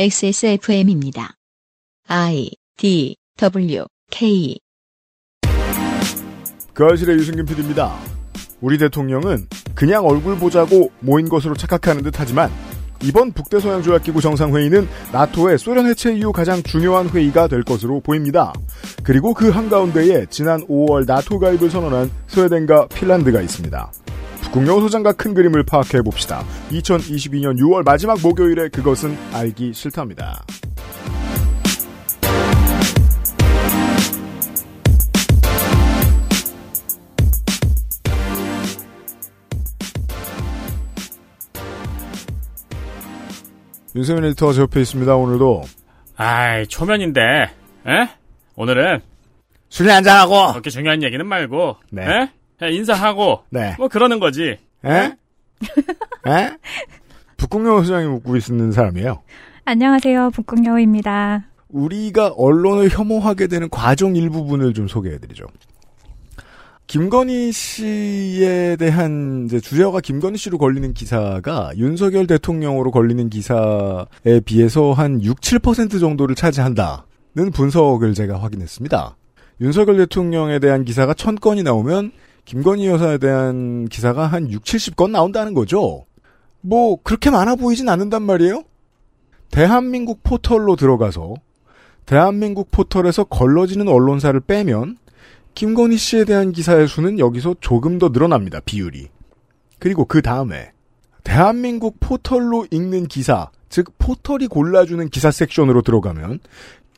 XSFM입니다. I D W K 그 아실의 유승균 PD입니다. 우리 대통령은 그냥 얼굴 보자고 모인 것으로 착각하는 듯 하지만 이번 북대서양 조약기구 정상회의는 나토의 소련 해체 이후 가장 중요한 회의가 될 것으로 보입니다. 그리고 그 한가운데에 지난 5월 나토 가입을 선언한 스웨덴과 핀란드가 있습니다. 북국영 소장과 큰 그림을 파악해 봅시다. 2022년 6월 마지막 목요일에 그것은 알기 싫답니다. 윤세민 에디터가 제 옆에 있습니다. 오늘도 아이, 초면인데, 에? 오늘은 술이 한잔하고 그렇게 중요한 얘기는 말고, 네. 에? 인사하고, 네. 뭐 그러는 거지. 에? 에? 북국영 소장이 묻고 있는 사람이에요. 안녕하세요. 북극여우입니다. 우리가 언론을 혐오하게 되는 과정 일부분을 좀 소개해드리죠. 김건희 씨에 대한 이제 주제어가 김건희 씨로 걸리는 기사가 윤석열 대통령으로 걸리는 기사에 비해서 한 6, 7% 정도를 차지한다는 분석을 제가 확인했습니다. 윤석열 대통령에 대한 기사가 1000건이 나오면 김건희 여사에 대한 기사가 한 6, 70건 나온다는 거죠. 뭐 그렇게 많아 보이진 않는단 말이에요. 대한민국 포털로 들어가서 대한민국 포털에서 걸러지는 언론사를 빼면 김건희 씨에 대한 기사의 수는 여기서 조금 더 늘어납니다. 비율이. 그리고 그 다음에 대한민국 포털로 읽는 기사, 즉 포털이 골라주는 기사 섹션으로 들어가면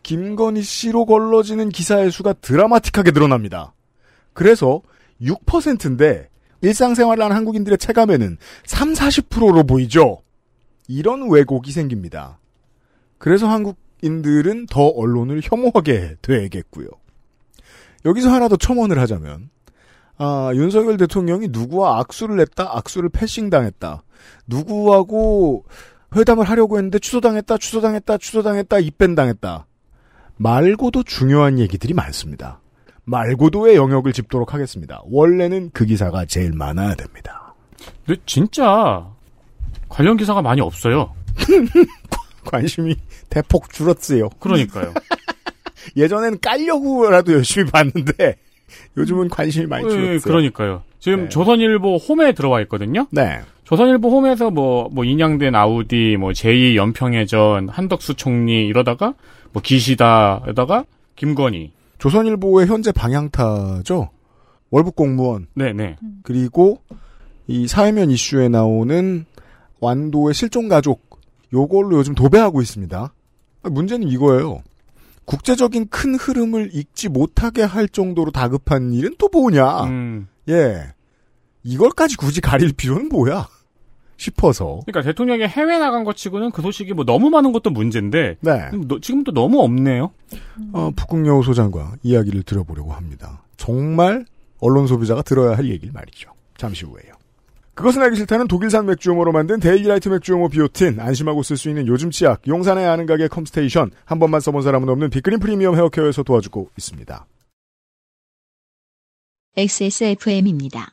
김건희 씨로 걸러지는 기사의 수가 드라마틱하게 늘어납니다. 그래서 6%인데 일상생활을 하는 한국인들의 체감에는 3, 40%로 보이죠. 이런 왜곡이 생깁니다. 그래서 한국인들은 더 언론을 혐오하게 되겠고요. 여기서 하나 더 첨언을 하자면 아, 윤석열 대통령이 누구와 악수를 했다, 악수를 패싱당했다. 누구하고 회담을 하려고 했는데 취소당했다, 취소당했다, 취소당했다, 입밴당했다. 말고도 중요한 얘기들이 많습니다. 말고도의 영역을 짚도록 하겠습니다. 원래는 그 기사가 제일 많아야 됩니다. 근데 진짜 관련 기사가 많이 없어요. 관심이 대폭 줄었어요. 그러니까요. 예전엔 깔려고라도 열심히 봤는데 요즘은 관심이 많이 줄었어요. 예, 그러니까요. 지금 네. 조선일보 홈에 들어와 있거든요. 네. 조선일보 홈에서 뭐, 뭐, 인양된 아우디, 뭐, 제2 연평해전, 한덕수 총리 이러다가, 뭐, 기시다에다가, 김건희. 조선일보의 현재 방향타죠. 월북 공무원 네네. 그리고 이 사회면 이슈에 나오는 완도의 실종 가족 요걸로 요즘 도배하고 있습니다. 문제는 이거예요. 국제적인 큰 흐름을 읽지 못하게 할 정도로 다급한 일은 또 뭐냐? 음. 예. 이걸까지 굳이 가릴 필요는 뭐야? 싶어서. 그러니까 대통령이 해외 나간 것 치고는 그 소식이 뭐 너무 많은 것도 문제인데, 네. 지금 또 너무 없네요. 어, 북극여우 소장과 이야기를 들어보려고 합니다. 정말 언론 소비자가 들어야 할 얘기를 말이죠. 잠시 후에요. 그것은 알기 싫다는 독일산 맥주효모로 만든 데일리라이트 맥주효모 비오틴, 안심하고 쓸 수 있는 요즘 치약, 용산의 아는 가게 컴스테이션, 한 번만 써본 사람은 없는 빅그린 프리미엄 헤어케어에서 도와주고 있습니다. XSFM입니다.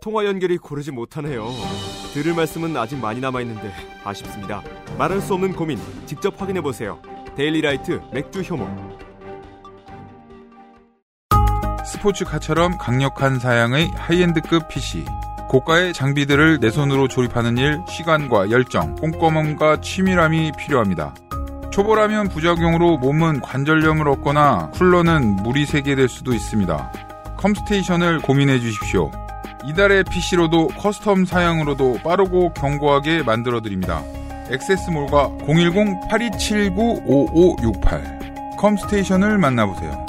통화 연결이 고르지 못하네요. 들을 말씀은 아직 많이 남아 있는데 아쉽습니다. 말할 수 없는 고민 직접 확인해 보세요. 데일리라이트 맥주 효모. 스포츠카처럼 강력한 사양의 high-end급 PC. 고가의 장비들을 내 손으로 조립하는 일, 시간과 열정, 꼼꼼함과 치밀함이 필요합니다. 초보라면 부작용으로 몸은 관절염을 얻거나 쿨러는 물이 새게 될 수도 있습니다. 컴스테이션을 고민해 주십시오. 이달의 PC로도 custom 사양으로도 빠르고 견고하게 만들어 드립니다. XS몰과 010-8279-5568 컴스테이션을 만나보세요.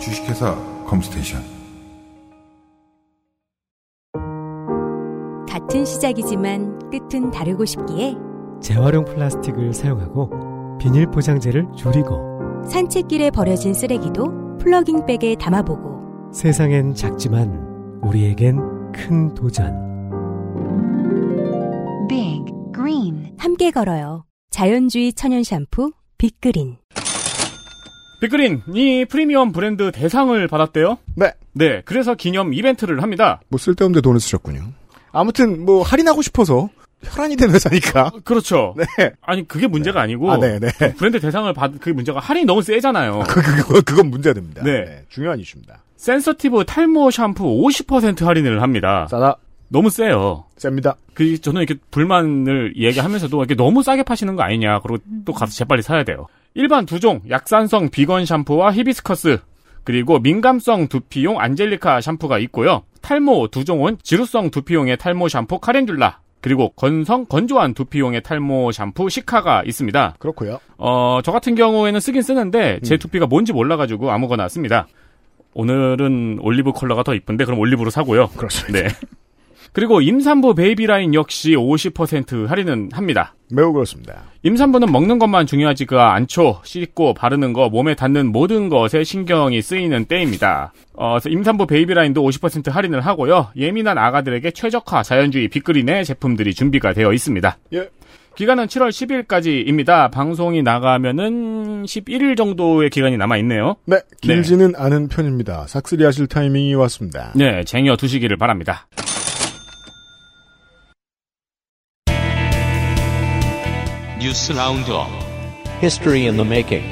주식회사 컴스테이션 같은 시작이지만 끝은 다르고 싶기에 재활용 플라스틱을 사용하고 비닐 포장재를 줄이고 산책길에 버려진 쓰레기도 플러깅백에 담아보고 세상엔 작지만 우리에겐 큰 도전 Big Green 함께 걸어요. 자연주의 천연 샴푸 빅그린 빅그린이 프리미엄 브랜드 대상을 받았대요. 네. 네, 그래서 기념 이벤트를 합니다. 뭐 쓸데없는데 돈을 쓰셨군요. 아무튼 뭐 할인하고 싶어서 혈안이 된 회사니까. 그렇죠. 네. 아니 그게 문제가 아니고 아, 네, 네. 브랜드 대상을 받은 그게 문제가 할인이 너무 세잖아요. 그, 그, 그, 그건 문제가 됩니다. 네. 중요한 이슈입니다. sensitive 탈모 샴푸 50% 할인을 합니다. 싸다. 너무 세요. 셉니다. 그 저는 이렇게 불만을 얘기하면서도 이렇게 너무 싸게 파시는 거 아니냐. 그리고 또 가서 재빨리 사야 돼요. 일반 두 종 약산성 비건 샴푸와 히비스커스 그리고 민감성 두피용 안젤리카 샴푸가 있고요. 탈모 두 종은 지루성 두피용의 탈모 샴푸 카렌듈라 그리고 건성 건조한 두피용의 탈모 샴푸 시카가 있습니다. 그렇고요. 어, 저 같은 경우에는 쓰긴 쓰는데 제 두피가 뭔지 몰라 가지고 아무거나 씁니다. 오늘은 올리브 컬러가 더 이쁜데 그럼 올리브로 사고요. 그렇습니다. 네. 그리고 임산부 baby 라인 역시 50% 할인은 합니다. 매우 그렇습니다. 임산부는 먹는 것만 중요하지가 않죠. 씻고 바르는 거, 몸에 닿는 모든 것에 신경이 쓰이는 때입니다. 어, 그래서 임산부 baby 라인도 50% 할인을 하고요. 예민한 아가들에게 최적화 자연주의 빅그린의 제품들이 준비가 되어 있습니다. 예. 기간은 7월 10일까지입니다. 방송이 나가면은 11일 정도의 기간이 남아 있네요. 네. 길지는 않은 편입니다. 싹쓰리 하실 타이밍이 왔습니다. 네, 쟁여 두시기를 바랍니다. 뉴스 roundup History in the making.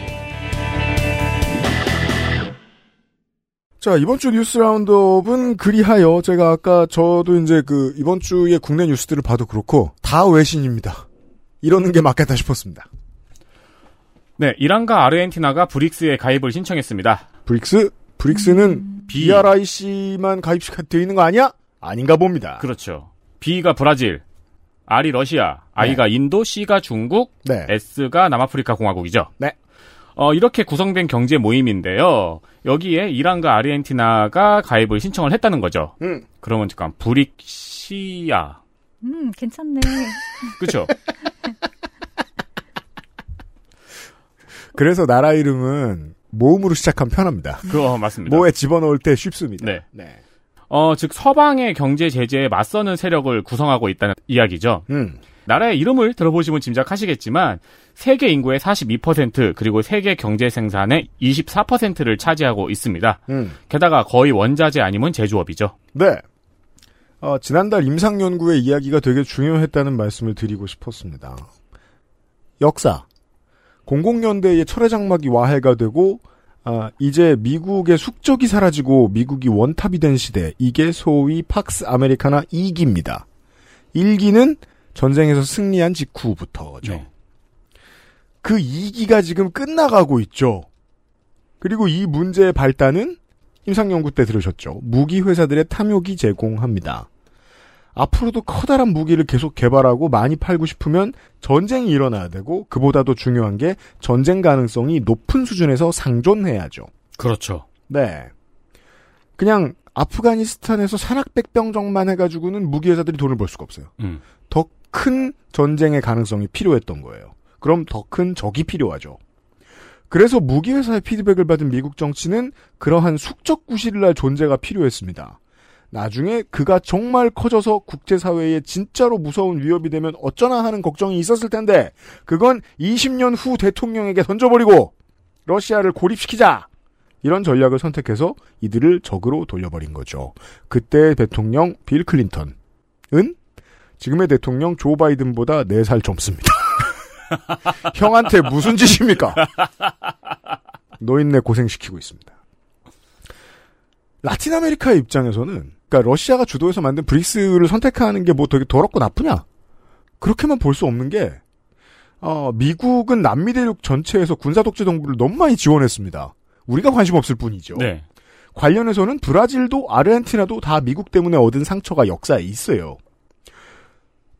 자, 이번 주 뉴스 roundup은 그리하여 제가 아까 저도 이제 그 이번 주의 국내 뉴스들을 봐도 그렇고 다 외신입니다. 이러는 게 맞겠다 싶었습니다. 네, 이란과 아르헨티나가 브릭스에 가입을 신청했습니다. 브릭스? 브릭스는 BRIC만 가입되어 있는 거 아니야? 아닌가 봅니다. 그렇죠. B가 브라질, R이 러시아, I가 인도, C가 중국, 네. S가 남아프리카 공화국이죠. 네. 어, 이렇게 구성된 경제 모임인데요. 여기에 이란과 아르헨티나가 가입을 신청을 했다는 거죠. 음. 그러면 잠깐 브릭시아. 음, 괜찮네. 그렇죠? 그래서 나라 이름은 모음으로 시작하면 편합니다. 그거 맞습니다. 모에 집어넣을 때 쉽습니다. 네. 어, 즉 서방의 경제 제재에 맞서는 세력을 구성하고 있다는 이야기죠. 음. 나라의 이름을 들어보시면 짐작하시겠지만 세계 인구의 42% 그리고 세계 경제 생산의 24%를 차지하고 있습니다. 음. 게다가 거의 원자재 아니면 제조업이죠. 네. 어, 지난달 임상연구의 이야기가 되게 중요했다는 말씀을 드리고 싶었습니다. 역사. 00년대에 철의 장막이 와해가 되고 아, 이제 미국의 숙적이 사라지고 미국이 원탑이 된 시대. 이게 소위 팍스 아메리카나 2기입니다. 1기는 전쟁에서 승리한 직후부터죠. 네. 그 2기가 지금 끝나가고 있죠. 그리고 이 문제의 발단은 임상연구 때 들으셨죠. 무기 회사들의 탐욕이 제공합니다. 앞으로도 커다란 무기를 계속 개발하고 많이 팔고 싶으면 전쟁이 일어나야 되고 그보다도 중요한 게 전쟁 가능성이 높은 수준에서 상존해야죠. 그렇죠. 네. 그냥 아프가니스탄에서 산악백병정만 해가지고는 무기 회사들이 돈을 벌 수가 없어요. 음. 더큰 전쟁의 가능성이 필요했던 거예요. 그럼 더 큰 적이 필요하죠. 그래서 무기 회사의 피드백을 받은 미국 정치는 그러한 숙적 구실을 할 존재가 필요했습니다. 나중에 그가 정말 커져서 국제사회에 진짜로 무서운 위협이 되면 어쩌나 하는 걱정이 있었을 텐데 그건 20년 후 대통령에게 던져버리고 러시아를 고립시키자 이런 전략을 선택해서 이들을 적으로 돌려버린 거죠. 그때 대통령 빌 클린턴은 지금의 대통령 조 바이든보다 4살 젊습니다. 형한테 무슨 짓입니까? 노인네 고생시키고 있습니다. 라틴 아메리카의 입장에서는 그러니까 러시아가 주도해서 만든 브릭스를 선택하는 게 뭐 되게 더럽고 나쁘냐? 그렇게만 볼 수 없는 게 어, 미국은 남미 대륙 전체에서 군사 독재 정부를 너무 많이 지원했습니다. 우리가 관심 없을 뿐이죠. 네. 관련해서는 브라질도 아르헨티나도 다 미국 때문에 얻은 상처가 역사에 있어요.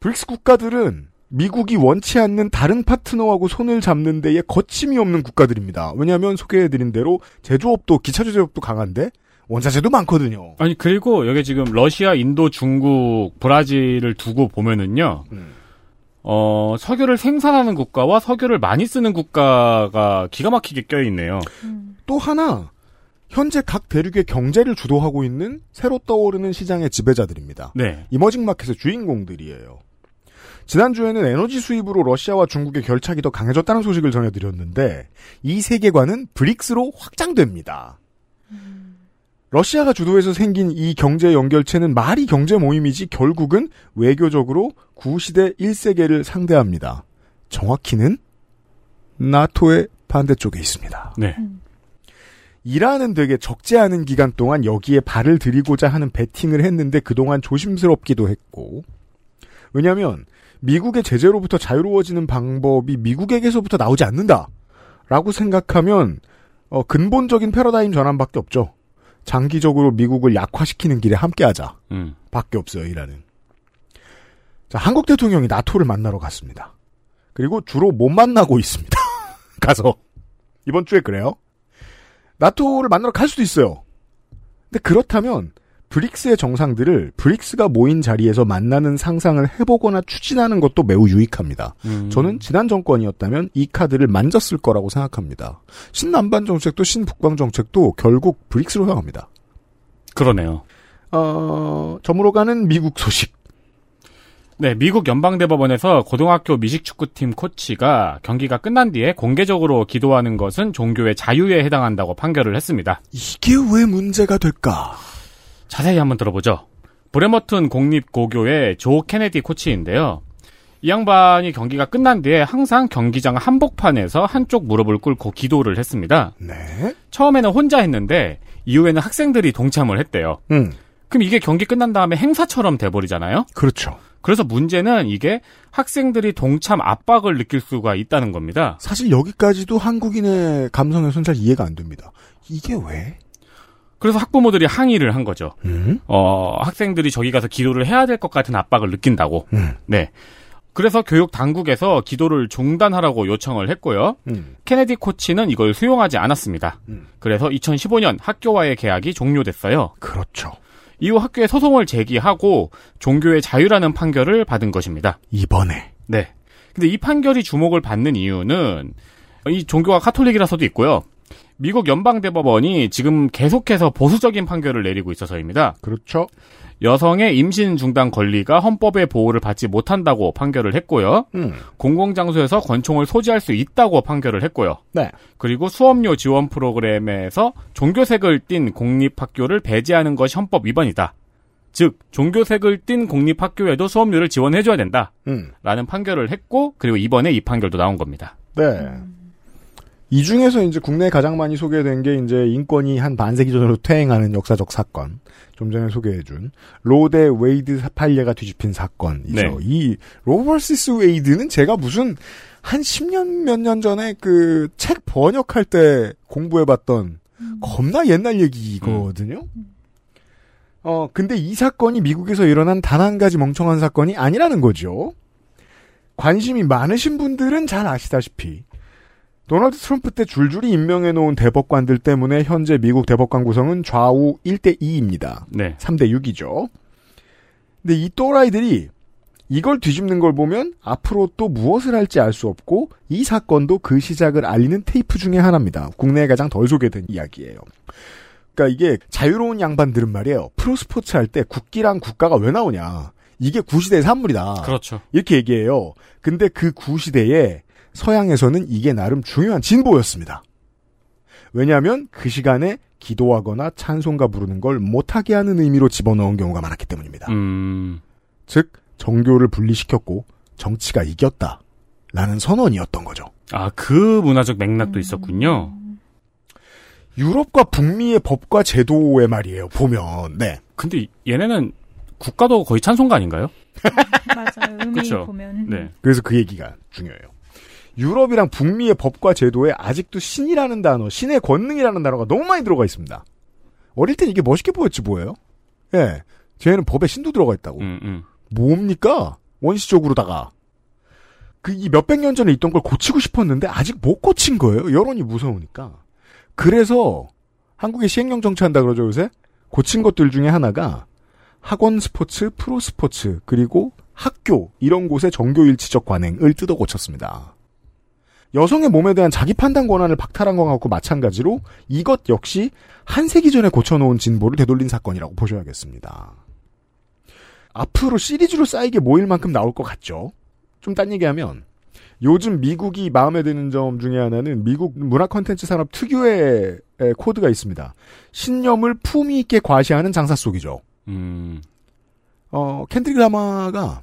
브릭스 국가들은 미국이 원치 않는 다른 파트너하고 손을 잡는 데에 거침이 없는 국가들입니다. 왜냐하면 소개해드린 대로 제조업도 기초 제조업도 강한데 원자재도 많거든요. 아니 그리고 여기 지금 러시아, 인도, 중국, 브라질을 두고 보면은요. 음. 어, 석유를 생산하는 국가와 석유를 많이 쓰는 국가가 기가 막히게 껴 있네요. 또 하나 현재 각 대륙의 경제를 주도하고 있는 새로 떠오르는 시장의 지배자들입니다. 네. 이머징 마켓의 주인공들이에요. 지난주에는 에너지 수입으로 러시아와 중국의 결착이 더 강해졌다는 소식을 전해드렸는데 이 세계관은 브릭스로 확장됩니다. 러시아가 주도해서 생긴 이 경제 연결체는 말이 경제 모임이지 결국은 외교적으로 구시대 1세계를 상대합니다. 정확히는 나토의 반대쪽에 있습니다. 네. 이란은 되게 적지 않은 기간 동안 여기에 발을 들이고자 하는 베팅을 했는데 그동안 조심스럽기도 했고 왜냐하면 미국의 제재로부터 자유로워지는 방법이 미국에게서부터 나오지 않는다 라고 생각하면 어, 근본적인 패러다임 전환밖에 없죠. 장기적으로 미국을 약화시키는 길에 함께하자 음. 밖에 없어요 이란은. 자 한국 대통령이 나토를 만나러 갔습니다. 그리고 주로 못 만나고 있습니다. 가서 이번 주에 그래요. 나토를 만나러 갈 수도 있어요. 근데 그렇다면 브릭스의 정상들을 브릭스가 모인 자리에서 만나는 상상을 해보거나 추진하는 것도 매우 유익합니다. 음. 저는 지난 정권이었다면 이 카드를 만졌을 거라고 생각합니다. 신남반 정책도 신북방 정책도 결국 브릭스로 향합니다. 그러네요. 어, 점으로 가는 미국 소식. 네, 미국 연방대법원에서 고등학교 미식축구팀 코치가 경기가 끝난 뒤에 공개적으로 기도하는 것은 종교의 자유에 해당한다고 판결을 했습니다. 이게 왜 문제가 될까? 자세히 한번 들어보죠. 브레머튼 공립고교의 조 케네디 코치인데요. 이 양반이 경기가 끝난 뒤에 항상 경기장 한복판에서 한쪽 무릎을 꿇고 기도를 했습니다. 네. 처음에는 혼자 했는데 이후에는 학생들이 동참을 했대요. 음, 그럼 이게 경기 끝난 다음에 행사처럼 돼버리잖아요. 그렇죠. 그래서 문제는 이게 학생들이 동참 압박을 느낄 수가 있다는 겁니다. 사실 여기까지도 한국인의 감성에선 잘 이해가 안 됩니다. 이게 왜? 그래서 학부모들이 항의를 한 거죠. 음? 어, 학생들이 저기 가서 기도를 해야 될 것 같은 압박을 느낀다고. 음. 네. 그래서 교육 당국에서 기도를 중단하라고 요청을 했고요. 음. 케네디 코치는 이걸 수용하지 않았습니다. 음. 그래서 2015년 학교와의 계약이 종료됐어요. 그렇죠. 이후 학교에 소송을 제기하고 종교의 자유라는 판결을 받은 것입니다. 이번에. 네. 근데 이 판결이 주목을 받는 이유는 이 종교가 카톨릭이라서도 있고요. 미국 연방대법원이 지금 계속해서 보수적인 판결을 내리고 있어서입니다. 그렇죠. 여성의 임신 중단 권리가 헌법의 보호를 받지 못한다고 판결을 했고요. 음. 공공장소에서 권총을 소지할 수 있다고 판결을 했고요. 네. 그리고 수업료 지원 프로그램에서 종교색을 띤 공립학교를 배제하는 것이 헌법 위반이다. 즉 종교색을 띤 공립학교에도 수업료를 지원해줘야 된다. 음. 라는 판결을 했고 그리고 이번에 이 판결도 나온 겁니다. 네. 이 중에서 이제 국내에 가장 많이 소개된 게 이제 인권이 한 반세기 전으로 퇴행하는 역사적 사건. 좀 전에 소개해준 로 대 웨이드 판례가 뒤집힌 사건이죠. 네. 이 Roe versus Wade는 제가 무슨 한 10년 몇 년 전에 그 책 번역할 때 공부해봤던 겁나 옛날 얘기거든요. 어 근데 이 사건이 미국에서 일어난 단 한 가지 멍청한 사건이 아니라는 거죠. 관심이 많으신 분들은 잘 아시다시피 도널드 트럼프 때 줄줄이 임명해 놓은 대법관들 때문에 현재 미국 대법관 구성은 좌우 1대 2입니다. 네. 3대 6이죠. 근데 이 또라이들이 이걸 뒤집는 걸 보면 앞으로 또 무엇을 할지 알 수 없고 이 사건도 그 시작을 알리는 테이프 중에 하나입니다. 국내에 가장 덜 소개된 이야기예요. 그러니까 이게 자유로운 양반들은 말이에요. 프로스포츠 할 때 국기랑 국가가 왜 나오냐. 이게 구시대의 산물이다. 그렇죠. 이렇게 얘기해요. 근데 그 구시대에 서양에서는 이게 나름 중요한 진보였습니다. 왜냐하면 그 시간에 기도하거나 찬송가 부르는 걸 못하게 하는 의미로 집어넣은 경우가 많았기 때문입니다. 음. 즉 정교를 분리시켰고 정치가 이겼다. 라는 선언이었던 거죠. 아, 그 문화적 맥락도 있었군요. 유럽과 북미의 법과 제도의 말이에요. 보면 네. 근데 얘네는 국가도 거의 찬송가 아닌가요? 맞아요. 의미 그쵸. 보면. 네. 그래서 그 얘기가 중요해요. 유럽이랑 북미의 법과 제도에 아직도 신이라는 단어, 신의 권능이라는 단어가 너무 많이 들어가 있습니다. 어릴 땐 이게 멋있게 보였지 뭐예요? 예. 쟤는 법에 신도 들어가 있다고. 음, 음. 뭡니까? 원시적으로다가. 그 이 몇백 년 전에 있던 걸 고치고 싶었는데 아직 못 고친 거예요. 여론이 무서우니까. 그래서 한국에 시행령 정치한다 그러죠, 요새? 고친 것들 중에 하나가 학원 스포츠, 프로 스포츠, 그리고 학교, 이런 곳의 정교 일치적 관행을 뜯어 고쳤습니다. 여성의 몸에 대한 자기 판단 권한을 박탈한 것과 같고 마찬가지로 이것 역시 한 세기 전에 고쳐놓은 진보를 되돌린 사건이라고 보셔야겠습니다. 앞으로 시리즈로 쌓이게 모일 만큼 나올 것 같죠? 좀 딴 얘기하면 요즘 미국이 마음에 드는 점 중에 하나는 미국 문화 컨텐츠 산업 특유의 에, 코드가 있습니다. 신념을 품위 있게 과시하는 장삿속이죠. 음. 어, 켄드릭 라마가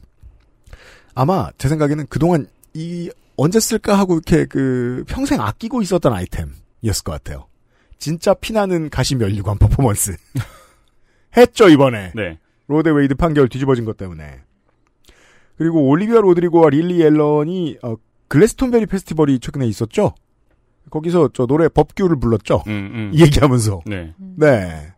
아마 제 생각에는 그동안 이 언제 쓸까 하고 이렇게 그 평생 아끼고 있었던 아이템이었을 것 같아요. 진짜 피나는 가시 면류관 퍼포먼스. 했죠, 이번에. 네. 로 대 웨이드 판결 뒤집어진 것 때문에. 그리고 올리비아 로드리고와 릴리 앨런이 어, 글래스톤베리 페스티벌이 최근에 있었죠. 거기서 저 노래 법규를 불렀죠. 음, 음. 이 얘기하면서. 네. 네.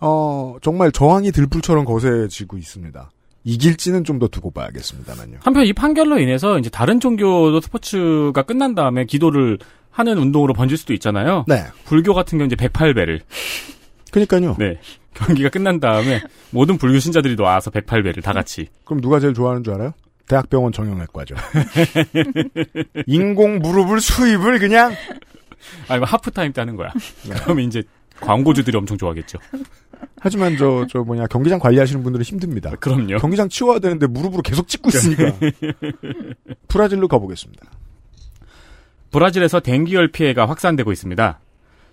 어 정말 저항이 들불처럼 거세지고 있습니다. 이길지는 좀 더 두고 봐야겠습니다만요. 한편 이 판결로 인해서 이제 다른 종교도 스포츠가 끝난 다음에 기도를 하는 운동으로 번질 수도 있잖아요. 네. 불교 같은 경우 이제 108배를. 그니까요. 네. 경기가 끝난 다음에 모든 불교 신자들이 와서 108배를 다 같이. 그럼 누가 제일 좋아하는 줄 알아요? 대학병원 정형외과죠. 인공 무릎을 수입을 그냥 아니면 하프타임 때 하는 거야. 그러면 이제 광고주들이 엄청 좋아하겠죠. 하지만 저, 저 뭐냐, 경기장 관리하시는 분들은 힘듭니다. 그럼요. 경기장 치워야 되는데 무릎으로 계속 찍고 있으니까. 브라질로 가보겠습니다. 브라질에서 댕기열 피해가 확산되고 있습니다.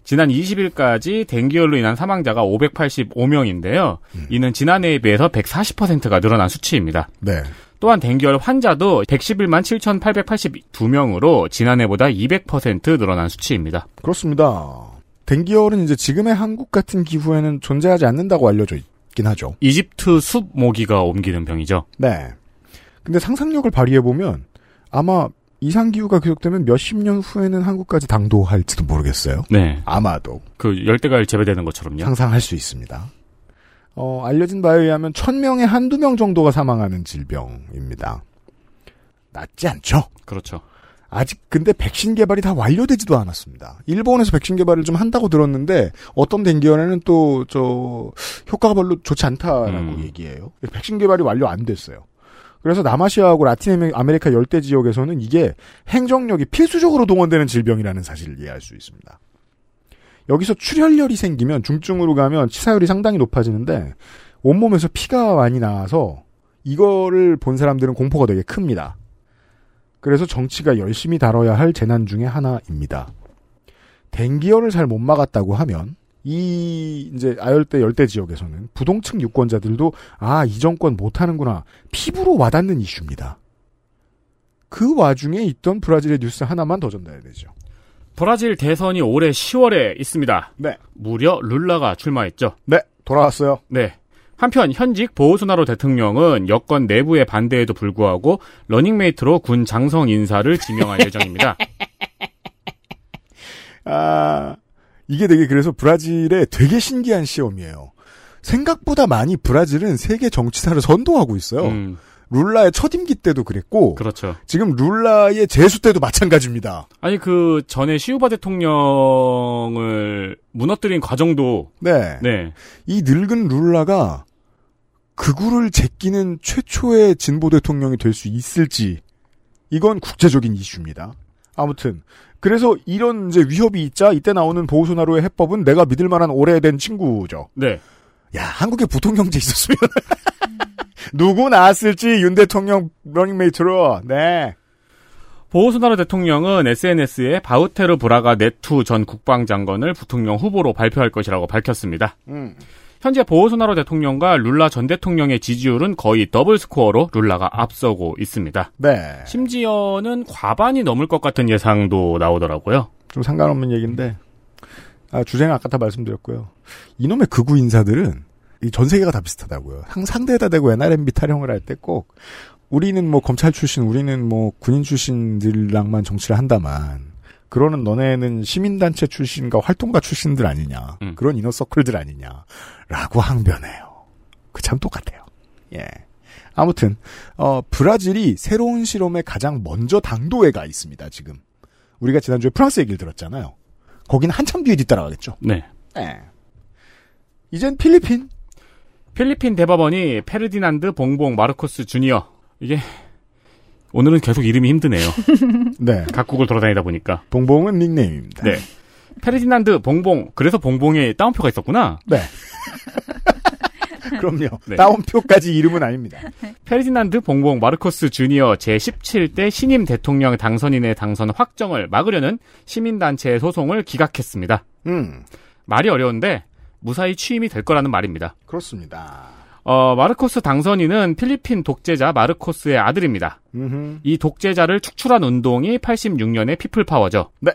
지난 20일까지 댕기열로 인한 사망자가 585명인데요. 이는 지난해에 비해서 140%가 늘어난 수치입니다. 네. 또한 댕기열 환자도 111만 7,882명으로 지난해보다 200% 늘어난 수치입니다. 그렇습니다. 댕기열은 이제 지금의 한국 같은 기후에는 존재하지 않는다고 알려져 있긴 하죠. 이집트 숲 모기가 옮기는 병이죠. 네. 근데 상상력을 발휘해 보면 아마 이상 기후가 계속되면 몇십 년 후에는 한국까지 당도할지도 모르겠어요. 네. 아마도. 그 열대과일 재배되는 것처럼요. 상상할 수 있습니다. 어, 알려진 바에 의하면 천명에 한두 명 정도가 사망하는 질병입니다. 낫지 않죠? 그렇죠. 아직 근데 백신 개발이 다 완료되지도 않았습니다. 일본에서 백신 개발을 좀 한다고 들었는데 어떤 댕기연에는 또 저 효과가 별로 좋지 않다라고 음. 얘기해요. 백신 개발이 완료 안 됐어요. 그래서 남아시아하고 라틴 아메리카 열대 지역에서는 이게 행정력이 필수적으로 동원되는 질병이라는 사실을 이해할 수 있습니다. 여기서 출혈열이 생기면 중증으로 가면 치사율이 상당히 높아지는데 온몸에서 피가 많이 나와서 이거를 본 사람들은 공포가 되게 큽니다. 그래서 정치가 열심히 다뤄야 할 재난 중의 하나입니다. 댕기열을 잘 못 막았다고 하면 이 이제 아열대 열대 지역에서는 부동층 유권자들도 아 이 정권 못하는구나 피부로 와닿는 이슈입니다. 그 와중에 있던 브라질의 뉴스 하나만 더 전달해야 되죠. 브라질 대선이 올해 10월에 있습니다. 네. 무려 룰라가 출마했죠. 네, 돌아왔어요. 네. 한편 현직 보우소나루 대통령은 여권 내부의 반대에도 불구하고 러닝메이트로 군 장성 인사를 지명할 예정입니다. 아, 이게 되게 그래서 브라질의 되게 신기한 시스템이에요. 생각보다 많이 브라질은 세계 정치사를 선도하고 있어요. 음, 룰라의 첫 임기 때도 그랬고, 그렇죠. 지금 룰라의 재수 때도 마찬가지입니다. 아니 그 전에 시우바 대통령을 무너뜨린 과정도 네. 네. 이 늙은 룰라가 극우를 제끼는 최초의 진보 대통령이 될 수 있을지, 이건 국제적인 이슈입니다. 아무튼, 그래서 이런 이제 위협이 있자 이때 나오는 보호소나로의 해법은 내가 믿을 만한 오래된 친구죠. 네. 야, 한국에 부통령제 있었으면. 누구 나왔을지 윤 대통령 러닝메이트로, 네. 보우소나루 대통령은 SNS에 바우테르 브라가 네투 전 국방장관을 부통령 후보로 발표할 것이라고 밝혔습니다. 음. 현재 보우소나루 대통령과 룰라 전 대통령의 지지율은 거의 더블 스코어로 룰라가 앞서고 있습니다. 네. 심지어는 과반이 넘을 것 같은 예상도 나오더라고요. 좀 상관없는 얘기인데, 아, 주제는 아까 다 말씀드렸고요. 이놈의 극우 인사들은 이 전 세계가 다 비슷하다고요. 항 상대에다 대고 NRMB 타령을 할 때 꼭 우리는 뭐 검찰 출신, 우리는 뭐 군인 출신들랑만 정치를 한다만 그러는 너네는 시민단체 출신과 활동가 출신들 아니냐. 음. 그런 이너서클들 아니냐. 라고 항변해요. 그 참 똑같아요. 예. 아무튼, 어, 브라질이 새로운 실험에 가장 먼저 당도에 가 있습니다, 지금. 우리가 지난주에 프랑스 얘기를 들었잖아요. 거기는 한참 뒤에 뒤따라가겠죠. 네. 네. 이젠 필리핀. 필리핀 대법원이 페르디난드 봉봉 마르코스 주니어 이게 오늘은 계속 이름이 힘드네요. 네. 각국을 돌아다니다 보니까. 봉봉은 닉네임입니다. 네. 페르디난드 봉봉 그래서 봉봉에 따옴표가 있었구나. 네. 그럼요. 네. 따옴표까지 이름은 아닙니다. 페르디난드 봉봉 마르코스 주니어 제17대 신임 대통령 당선인의 당선 확정을 막으려는 시민단체의 소송을 기각했습니다. 음. 말이 어려운데 무사히 취임이 될 거라는 말입니다. 그렇습니다. 어, 마르코스 당선인은 필리핀 독재자 마르코스의 아들입니다. 음흠. 이 독재자를 축출한 운동이 86년의 피플파워죠. 네.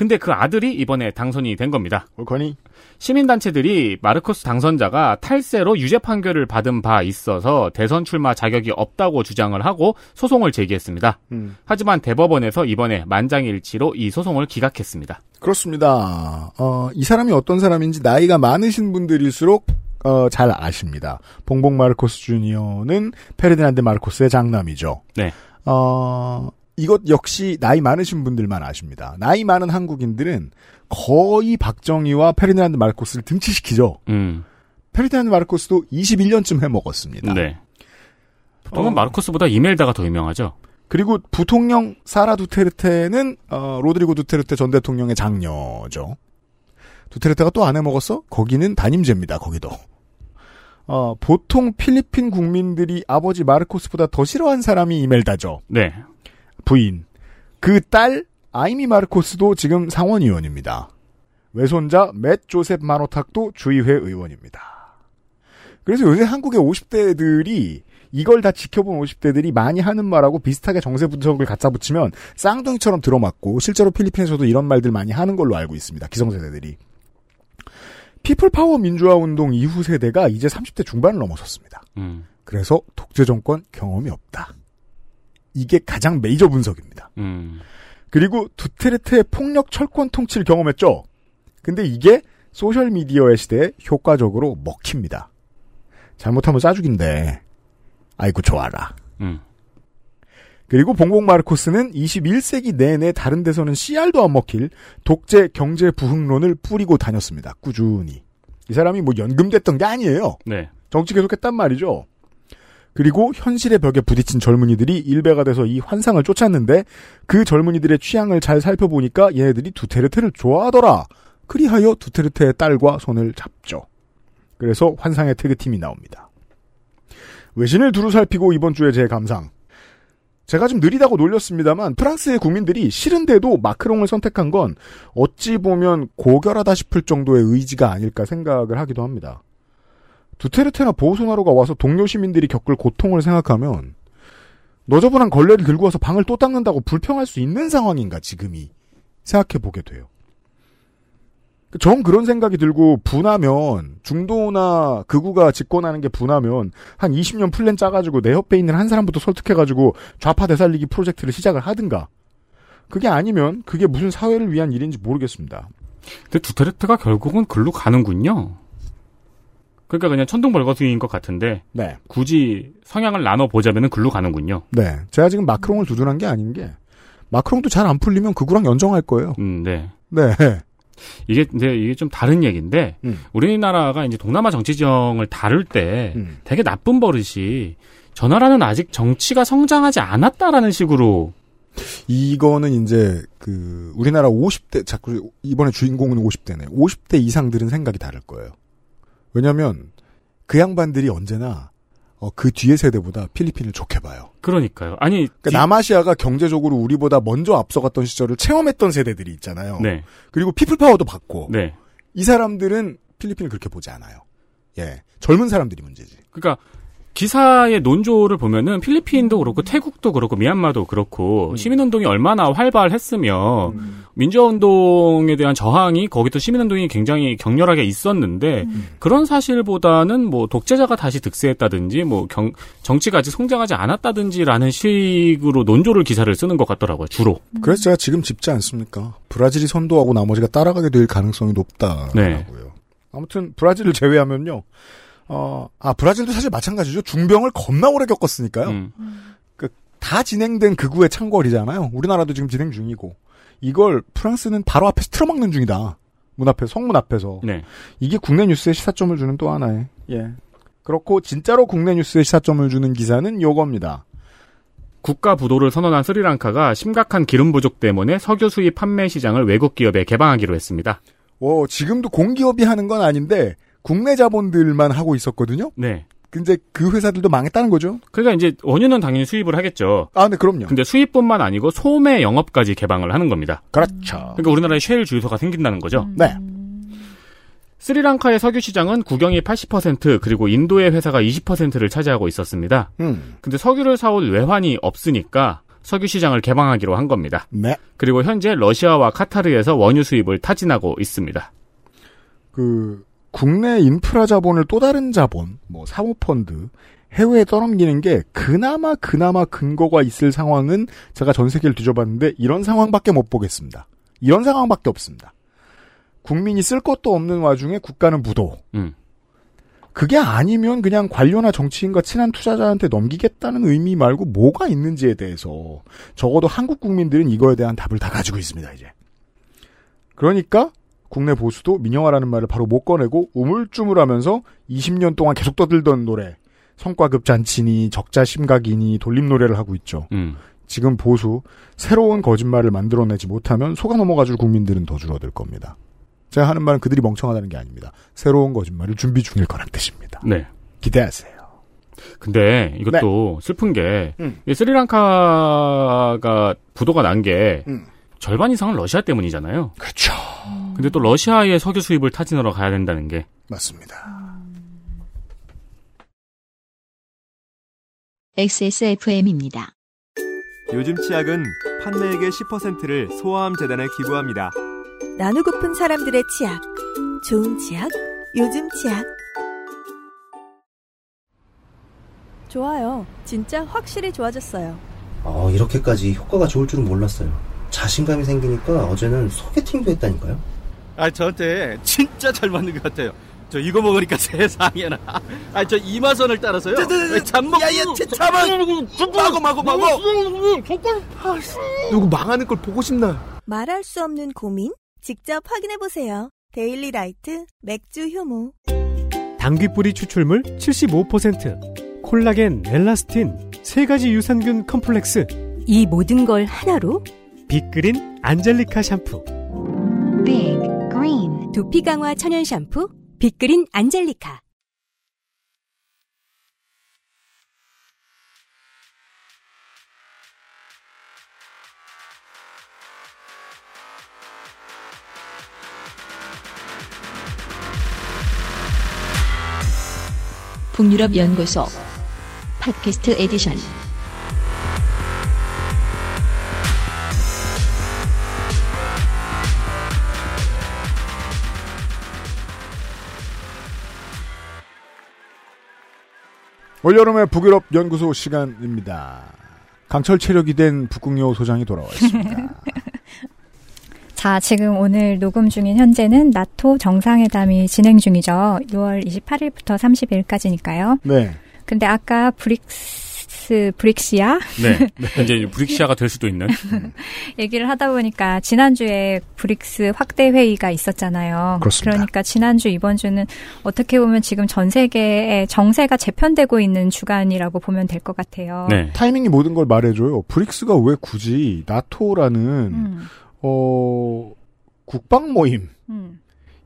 근데 그 아들이 이번에 당선이 된 겁니다. 옳거니? 시민단체들이 마르코스 당선자가 탈세로 유죄 판결을 받은 바 있어서 대선 출마 자격이 없다고 주장을 하고 소송을 제기했습니다. 음. 하지만 대법원에서 이번에 만장일치로 이 소송을 기각했습니다. 그렇습니다. 어, 이 사람이 어떤 사람인지 나이가 많으신 분들일수록 어, 잘 아십니다. 봉봉 마르코스 주니어는 페르디난드 마르코스의 장남이죠. 네. 어, 이것 역시 나이 많으신 분들만 아십니다. 나이 많은 한국인들은 거의 박정희와 페르디난드 마르코스를 등치시키죠. 음. 페르디난드 마르코스도 21년쯤 해 먹었습니다. 네. 보통은 어. 마르코스보다 이멜다가 더 유명하죠. 그리고 부통령 사라 두테르테는 어, 로드리고 두테르테 전 대통령의 장녀죠. 두테르테가 또 안 해먹었어? 거기는 단임제입니다. 거기도. 어, 보통 필리핀 국민들이 아버지 마르코스보다 더 싫어한 사람이 이멜다죠. 네. 부인. 그 딸 아이미 마르코스도 지금 상원의원입니다. 외손자 맷 조셉 마노탁도 주의회 의원입니다. 그래서 요새 한국의 50대들이 이걸 다 지켜본 50대들이 많이 하는 말하고 비슷하게 정세 분석을 갖다 붙이면 쌍둥이처럼 들어맞고 실제로 필리핀에서도 이런 말들 많이 하는 걸로 알고 있습니다. 기성세대들이. 피플 파워 민주화 운동 이후 세대가 이제 30대 중반을 넘어섰습니다. 음. 그래서 독재 정권 경험이 없다. 이게 가장 메이저 분석입니다. 음. 그리고 두테르테의 폭력 철권 통치를 경험했죠. 근데 이게 소셜 미디어의 시대에 효과적으로 먹힙니다. 잘못하면 싸죽인데 아이고 좋아라. 음. 그리고 봉봉 마르코스는 21세기 내내 다른 데서는 씨알도 안 먹힐 독재 경제 부흥론을 뿌리고 다녔습니다. 꾸준히. 이 사람이 뭐 연금됐던 게 아니에요. 네. 정치 계속했단 말이죠. 그리고 현실의 벽에 부딪힌 젊은이들이 일배가 돼서 이 환상을 쫓았는데 그 젊은이들의 취향을 잘 살펴보니까 얘네들이 두테르테를 좋아하더라. 그리하여 두테르테의 딸과 손을 잡죠. 그래서 환상의 태그팀이 나옵니다. 외신을 두루 살피고 이번 주에 제 감상. 제가 좀 느리다고 놀렸습니다만 프랑스의 국민들이 싫은데도 마크롱을 선택한 건 어찌 보면 고결하다 싶을 정도의 의지가 아닐까 생각을 하기도 합니다. 두테르테나 보우소나로가 와서 동료 시민들이 겪을 고통을 생각하면 너저분한 걸레를 들고 와서 방을 또 닦는다고 불평할 수 있는 상황인가 지금이 생각해 보게 돼요. 전 그런 생각이 들고 분하면 중도나 극우가 집권하는 게 분하면 한 20년 플랜 짜가지고 내 옆에 있는 한 사람부터 설득해가지고 좌파 되살리기 프로젝트를 시작을 하든가 그게 아니면 그게 무슨 사회를 위한 일인지 모르겠습니다. 근데 두테르테가 결국은 글로 가는군요. 그러니까 그냥 천둥벌거숭이인 것 같은데 네. 굳이 성향을 나눠 보자면은 글로 가는군요. 네. 제가 지금 마크롱을 두둔한 게 아닌 게 마크롱도 잘 안 풀리면 극우랑 연정할 거예요. 음, 네. 네. 이게 근데 이게 좀 다른 얘기인데 음. 우리나라가 이제 동남아 정치 지형을 다룰 때 음. 되게 나쁜 버릇이 저 나라는 아직 정치가 성장하지 않았다라는 식으로 이거는 이제 그 우리나라 50대 자꾸 이번에 주인공은 50대네. 50대 이상들은 생각이 다를 거예요. 왜냐하면 그 양반들이 언제나 어, 그 뒤의 세대보다 필리핀을 좋게 봐요. 그러니까요. 아니 그러니까 남아시아가 경제적으로 우리보다 먼저 앞서갔던 시절을 체험했던 세대들이 있잖아요. 네. 그리고 피플 파워도 받고 네. 이 사람들은 필리핀을 그렇게 보지 않아요. 예, 젊은 사람들이 문제지. 그러니까 기사의 논조를 보면은 필리핀도 그렇고 태국도 그렇고 미얀마도 그렇고 시민운동이 얼마나 활발했으며 민주화운동에 대한 저항이 거기도 시민운동이 굉장히 격렬하게 있었는데 그런 사실보다는 뭐 독재자가 다시 득세했다든지 뭐 경, 정치가 아직 성장하지 않았다든지라는 식으로 논조를 기사를 쓰는 것 같더라고요 주로. 그래서 제가 지금 짚지 않습니까? 브라질이 선도하고 나머지가 따라가게 될 가능성이 높다라고요. 네. 아무튼 브라질을 제외하면요. 어, 아 브라질도 사실 마찬가지죠. 중병을 겁나 오래 겪었으니까요. 음. 그, 다 진행된 극우의 창궐이잖아요. 우리나라도 지금 진행 중이고 이걸 프랑스는 바로 앞에서 틀어막는 중이다. 문 앞에 성문 앞에서 네. 이게 국내 뉴스에 시사점을 주는 또 하나의 예. 그렇고 진짜로 국내 뉴스에 시사점을 주는 기사는 요겁니다. 국가 부도를 선언한 스리랑카가 심각한 기름 부족 때문에 석유 수입 판매 시장을 외국 기업에 개방하기로 했습니다. 어, 지금도 공기업이 하는 건 아닌데 국내 자본들만 하고 있었거든요. 네. 근데 그 회사들도 망했다는 거죠. 그러니까 이제 원유는 당연히 수입을 하겠죠. 아, 네, 그럼요. 근데 수입뿐만 아니고 소매 영업까지 개방을 하는 겁니다. 그렇죠. 그러니까 우리나라에 셰일 주유소가 생긴다는 거죠. 네. 스리랑카의 석유 시장은 국영이 80% 그리고 인도의 회사가 20%를 차지하고 있었습니다. 음. 근데 석유를 사올 외환이 없으니까 석유 시장을 개방하기로 한 겁니다. 네. 그리고 현재 러시아와 카타르에서 원유 수입을 타진하고 있습니다. 그 국내 인프라 자본을 또 다른 자본, 뭐 사모펀드 해외에 떠넘기는 게 그나마 그나마 근거가 있을 상황은 제가 전 세계를 뒤져봤는데 이런 상황밖에 못 보겠습니다. 이런 상황밖에 없습니다. 국민이 쓸 것도 없는 와중에 국가는 부도. 음. 그게 아니면 그냥 관료나 정치인과 친한 투자자한테 넘기겠다는 의미 말고 뭐가 있는지에 대해서 적어도 한국 국민들은 이거에 대한 답을 다 가지고 있습니다, 이제. 그러니까 국내 보수도 민영화라는 말을 바로 못 꺼내고 우물쭈물하면서 20년 동안 계속 떠들던 노래 성과급 잔치니 적자 심각이니 돌림 노래를 하고 있죠. 음. 지금 보수 새로운 거짓말을 만들어내지 못하면 속아 넘어가줄 국민들은 더 줄어들 겁니다. 제가 하는 말은 그들이 멍청하다는 게 아닙니다. 새로운 거짓말을 준비 중일 거란 뜻입니다. 네. 기대하세요. 근데 이것도 슬픈 게 음. 이 스리랑카가 부도가 난게 음. 절반 이상은 러시아 때문이잖아요. 그렇죠. 근데 또 러시아의 석유 수입을 타진하러 가야 된다는 게 맞습니다. XSFM입니다. 요즘 치약은 판매액의 10%를 소아암 재단에 기부합니다. 나누고픈 사람들의 치약. 좋은 치약, 요즘 치약. 좋아요. 진짜 확실히 좋아졌어요. 어, 이렇게까지 효과가 좋을 줄은 몰랐어요. 자신감이 생기니까 어제는 소개팅도 했다니까요. 아, 저한테 진짜 잘 맞는 것 같아요. 저 이거 먹으니까 세상에나. 아, 저 이마선을 따라서요. 잠먹. 야야, 잠만. 마고 마고 마고. 누구 망하는 걸 보고 싶나? 말할 수 없는 고민? 직접 확인해 보세요. 데일리 라이트 맥주 효모. 당귀뿌리 추출물 75%, 콜라겐, 엘라스틴, 세 가지 유산균 컴플렉스. 이 모든 걸 하나로 빅그린 안젤리카 샴푸. 빅 두피 강화 천연 샴푸 빅그린 안젤리카. 북유럽 연구소 팟캐스트 에디션 올여름의 북유럽 연구소 시간입니다. 강철 체력이 된 북극여우 소장이 돌아와 있습니다. 자, 지금 오늘 녹음 중인 현재는 나토 정상회담이 진행 중이죠. 6월 28일부터 30일까지니까요. 네. 근데 아까 브릭스, 브릭시아? 네. 이제 브릭시아가 될 수도 있는. 얘기를 하다 보니까 지난주에 브릭스 확대 회의가 있었잖아요. 그렇습니다. 그러니까 지난주 이번 주는 어떻게 보면 지금 전 세계의 정세가 재편되고 있는 주간이라고 보면 될 것 같아요. 네. 타이밍이 모든 걸 말해줘요. 브릭스가 왜 굳이 나토라는 음, 어 국방 모임 음.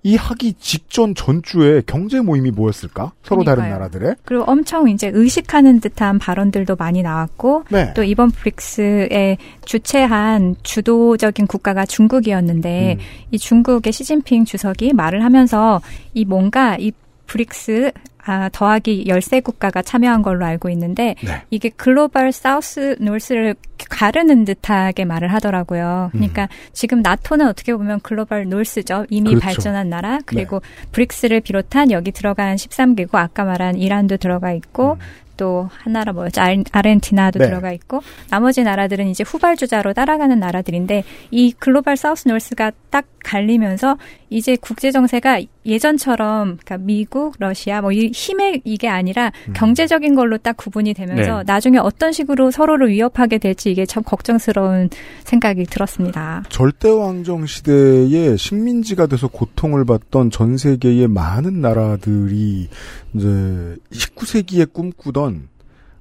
이 하기 직전 전주에 경제 모임이 뭐였을까? 서로 다른 그러니까요. 나라들의 그리고 엄청 이제 의식하는 듯한 발언들도 많이 나왔고 네. 또 이번 브릭스에 주최한 주도적인 국가가 중국이었는데 음. 이 중국의 시진핑 주석이 말을 하면서 이 뭔가 이 브릭스 아, 더하기 13국가가 참여한 걸로 알고 있는데 네. 이게 global south north를 가르는 듯하게 말을 하더라고요. 그러니까 지금 나토는 어떻게 보면 global north죠. 이미 음. 그렇죠. 발전한 나라. 그리고 브릭스를 비롯한 여기 들어간 13개국 아까 말한 이란도 들어가 있고 또 하나라 뭐였죠? 알- 아르헨티나도 음. 네. 들어가 있고 나머지 나라들은 이제 후발주자로 따라가는 나라들인데 이 글로벌 사우스 노스가 딱 갈리면서 이제 국제 정세가 예전처럼 그러니까 미국, 러시아 뭐 이 힘의 이게 아니라 경제적인 걸로 딱 구분이 되면서 네. 나중에 어떤 식으로 서로를 위협하게 될지 이게 참 걱정스러운 생각이 들었습니다. 절대 왕정 시대에 식민지가 돼서 고통을 받던 전 세계의 많은 나라들이 이제 19세기에 꿈꾸던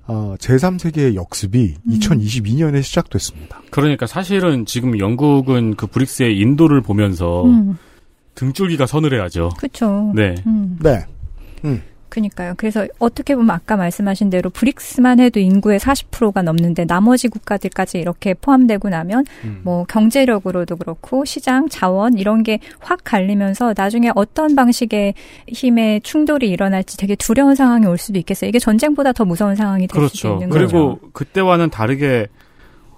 아, 제3세계의 역습이 2022년에 시작됐습니다. 그러니까 사실은 지금 영국은 그 브릭스의 인도를 보면서 음. 등줄기가 서늘해야죠. 그렇죠. 네. 음. 네. 그니까요. 그래서 어떻게 보면 아까 말씀하신 대로 브릭스만 해도 인구의 40%가 넘는데 나머지 국가들까지 이렇게 포함되고 나면 뭐 경제력으로도 그렇고 시장, 자원 이런 게 확 갈리면서 나중에 어떤 방식의 힘의 충돌이 일어날지 되게 두려운 상황이 올 수도 있겠어요. 이게 전쟁보다 더 무서운 상황이 될 수도 그렇죠. 있는 그리고 거죠. 그때와는 다르게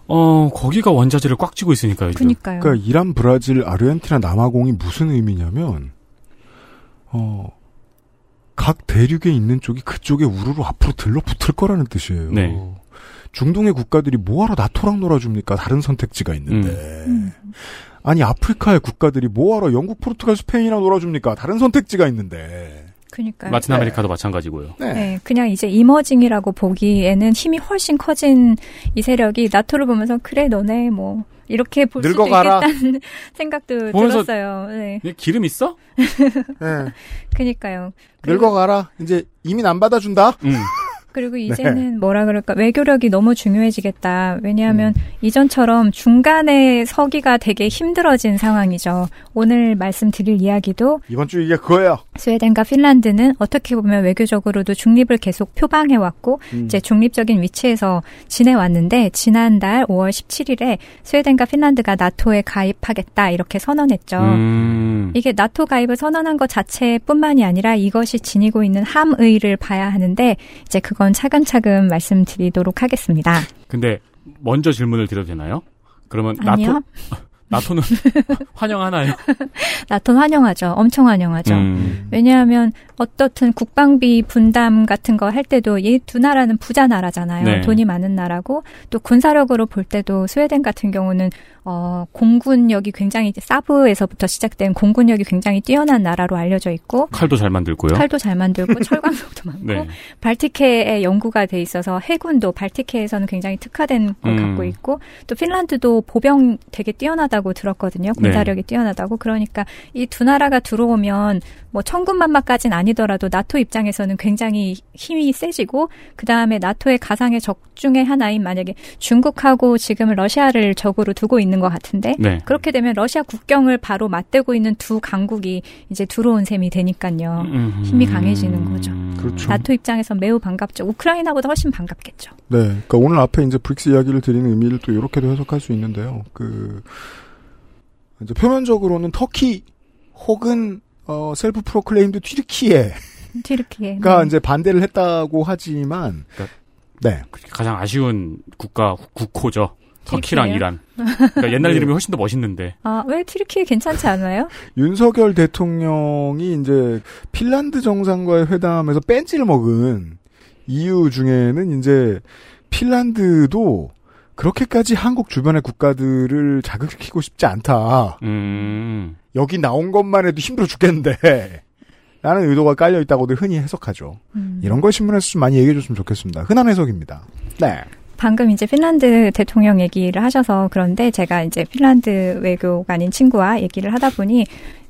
어 거기가 원자재를 꽉 쥐고 있으니까요. 지금. 그니까요. 그러니까 이란, 브라질, 아르헨티나, 남아공이 무슨 의미냐면 어, 각 대륙에 있는 쪽이 그쪽에 우르르 앞으로 들러붙을 거라는 뜻이에요. 네. 중동의 국가들이 뭐하러 나토랑 놀아줍니까? 다른 선택지가 있는데. 음. 아니 아프리카의 국가들이 뭐하러 영국, 포르투갈, 스페인이나 놀아줍니까? 다른 선택지가 있는데. 그니까요. 라틴 아메리카도 마찬가지고요. 네. 그냥 이제 이머징이라고 보기에는 힘이 훨씬 커진 이 세력이 나토를 보면서 그래 너네 뭐 이렇게 볼 수도 늙어가라. 있겠다는 생각도 들었어요. 네. 얘 기름 있어? 네. 그니까요. 늙어가라. 이제 이민 안 받아준다. 음. 그리고 네. 이제는 뭐라 그럴까 외교력이 너무 중요해지겠다. 왜냐하면 음. 이전처럼 중간에 서기가 되게 힘들어진 상황이죠. 오늘 말씀드릴 이야기도 이번 주 이게 그거예요. 스웨덴과 핀란드는 어떻게 보면 외교적으로도 중립을 계속 표방해 왔고 음. 이제 중립적인 위치에서 지내왔는데 지난달 5월 17일에 스웨덴과 핀란드가 나토에 가입하겠다 이렇게 선언했죠. 음. 이게 나토 가입을 선언한 것 자체뿐만이 아니라 이것이 지니고 있는 함의를 봐야 하는데 이제 그건 차근차근 말씀드리도록 하겠습니다. 근데 먼저 질문을 드려도 되나요? 그러면 아니요. 나토 나토는 환영하나요? 나토는 환영하죠. 엄청 환영하죠. 음. 왜냐하면 어떻든 국방비 분담 같은 거 할 때도 이 두 나라는 부자 나라잖아요. 네. 돈이 많은 나라고 또 군사력으로 볼 때도 스웨덴 같은 경우는 어 공군력이 굉장히 사브에서부터 시작된 공군력이 굉장히 뛰어난 나라로 알려져 있고 칼도 잘 만들고요. 칼도 잘 만들고 철광석도 많고 네. 발티케에 연구가 돼 있어서 해군도 발티케에서는 굉장히 특화된 걸 음. 갖고 있고 또 핀란드도 보병 되게 뛰어나다고 들었거든요. 군사력이 뛰어나다고. 그러니까 이 두 나라가 들어오면 뭐 천군만마까진 아니더라도 나토 입장에서는 굉장히 힘이 세지고 그 다음에 나토의 가상의 적 중의 하나인 만약에 중국하고 지금 러시아를 적으로 두고 있는 것 같은데 네. 그렇게 되면 러시아 국경을 바로 맞대고 있는 두 강국이 이제 들어온 셈이 되니까요. 음. 힘이 강해지는 거죠. 그렇죠. 나토 입장에서 매우 반갑죠. 우크라이나보다 훨씬 반갑겠죠. 네. 그러니까 오늘 앞에 이제 브릭스 이야기를 드리는 의미를 또 이렇게도 해석할 수 있는데요. 그 이제 표면적으로는 터키 혹은 어 self-proclaimed 튀르키예가 튀르키예. 그러니까 이제 반대를 했다고 하지만 네. 가장 아쉬운 국가 국호죠. 터키랑? 이란. 그러니까 옛날 네. 이름이 훨씬 더 멋있는데. 아, 왜 튀르키예 괜찮지 않아요? 윤석열 대통령이 이제 핀란드 정상과의 회담에서 뺀지를 먹은 이유 중에는 이제 핀란드도 그렇게까지 한국 주변의 국가들을 자극시키고 싶지 않다. 음. 여기 나온 것만 해도 힘들어 죽겠는데. 라는 의도가 깔려 있다고들 흔히 해석하죠. 음. 이런 걸 신문에서 좀 많이 얘기해 줬으면 좋겠습니다. 흔한 해석입니다. 네. 방금 이제 핀란드 대통령 얘기를 하셔서 그런데 제가 이제 핀란드 외교관인 친구와 얘기를 하다 보니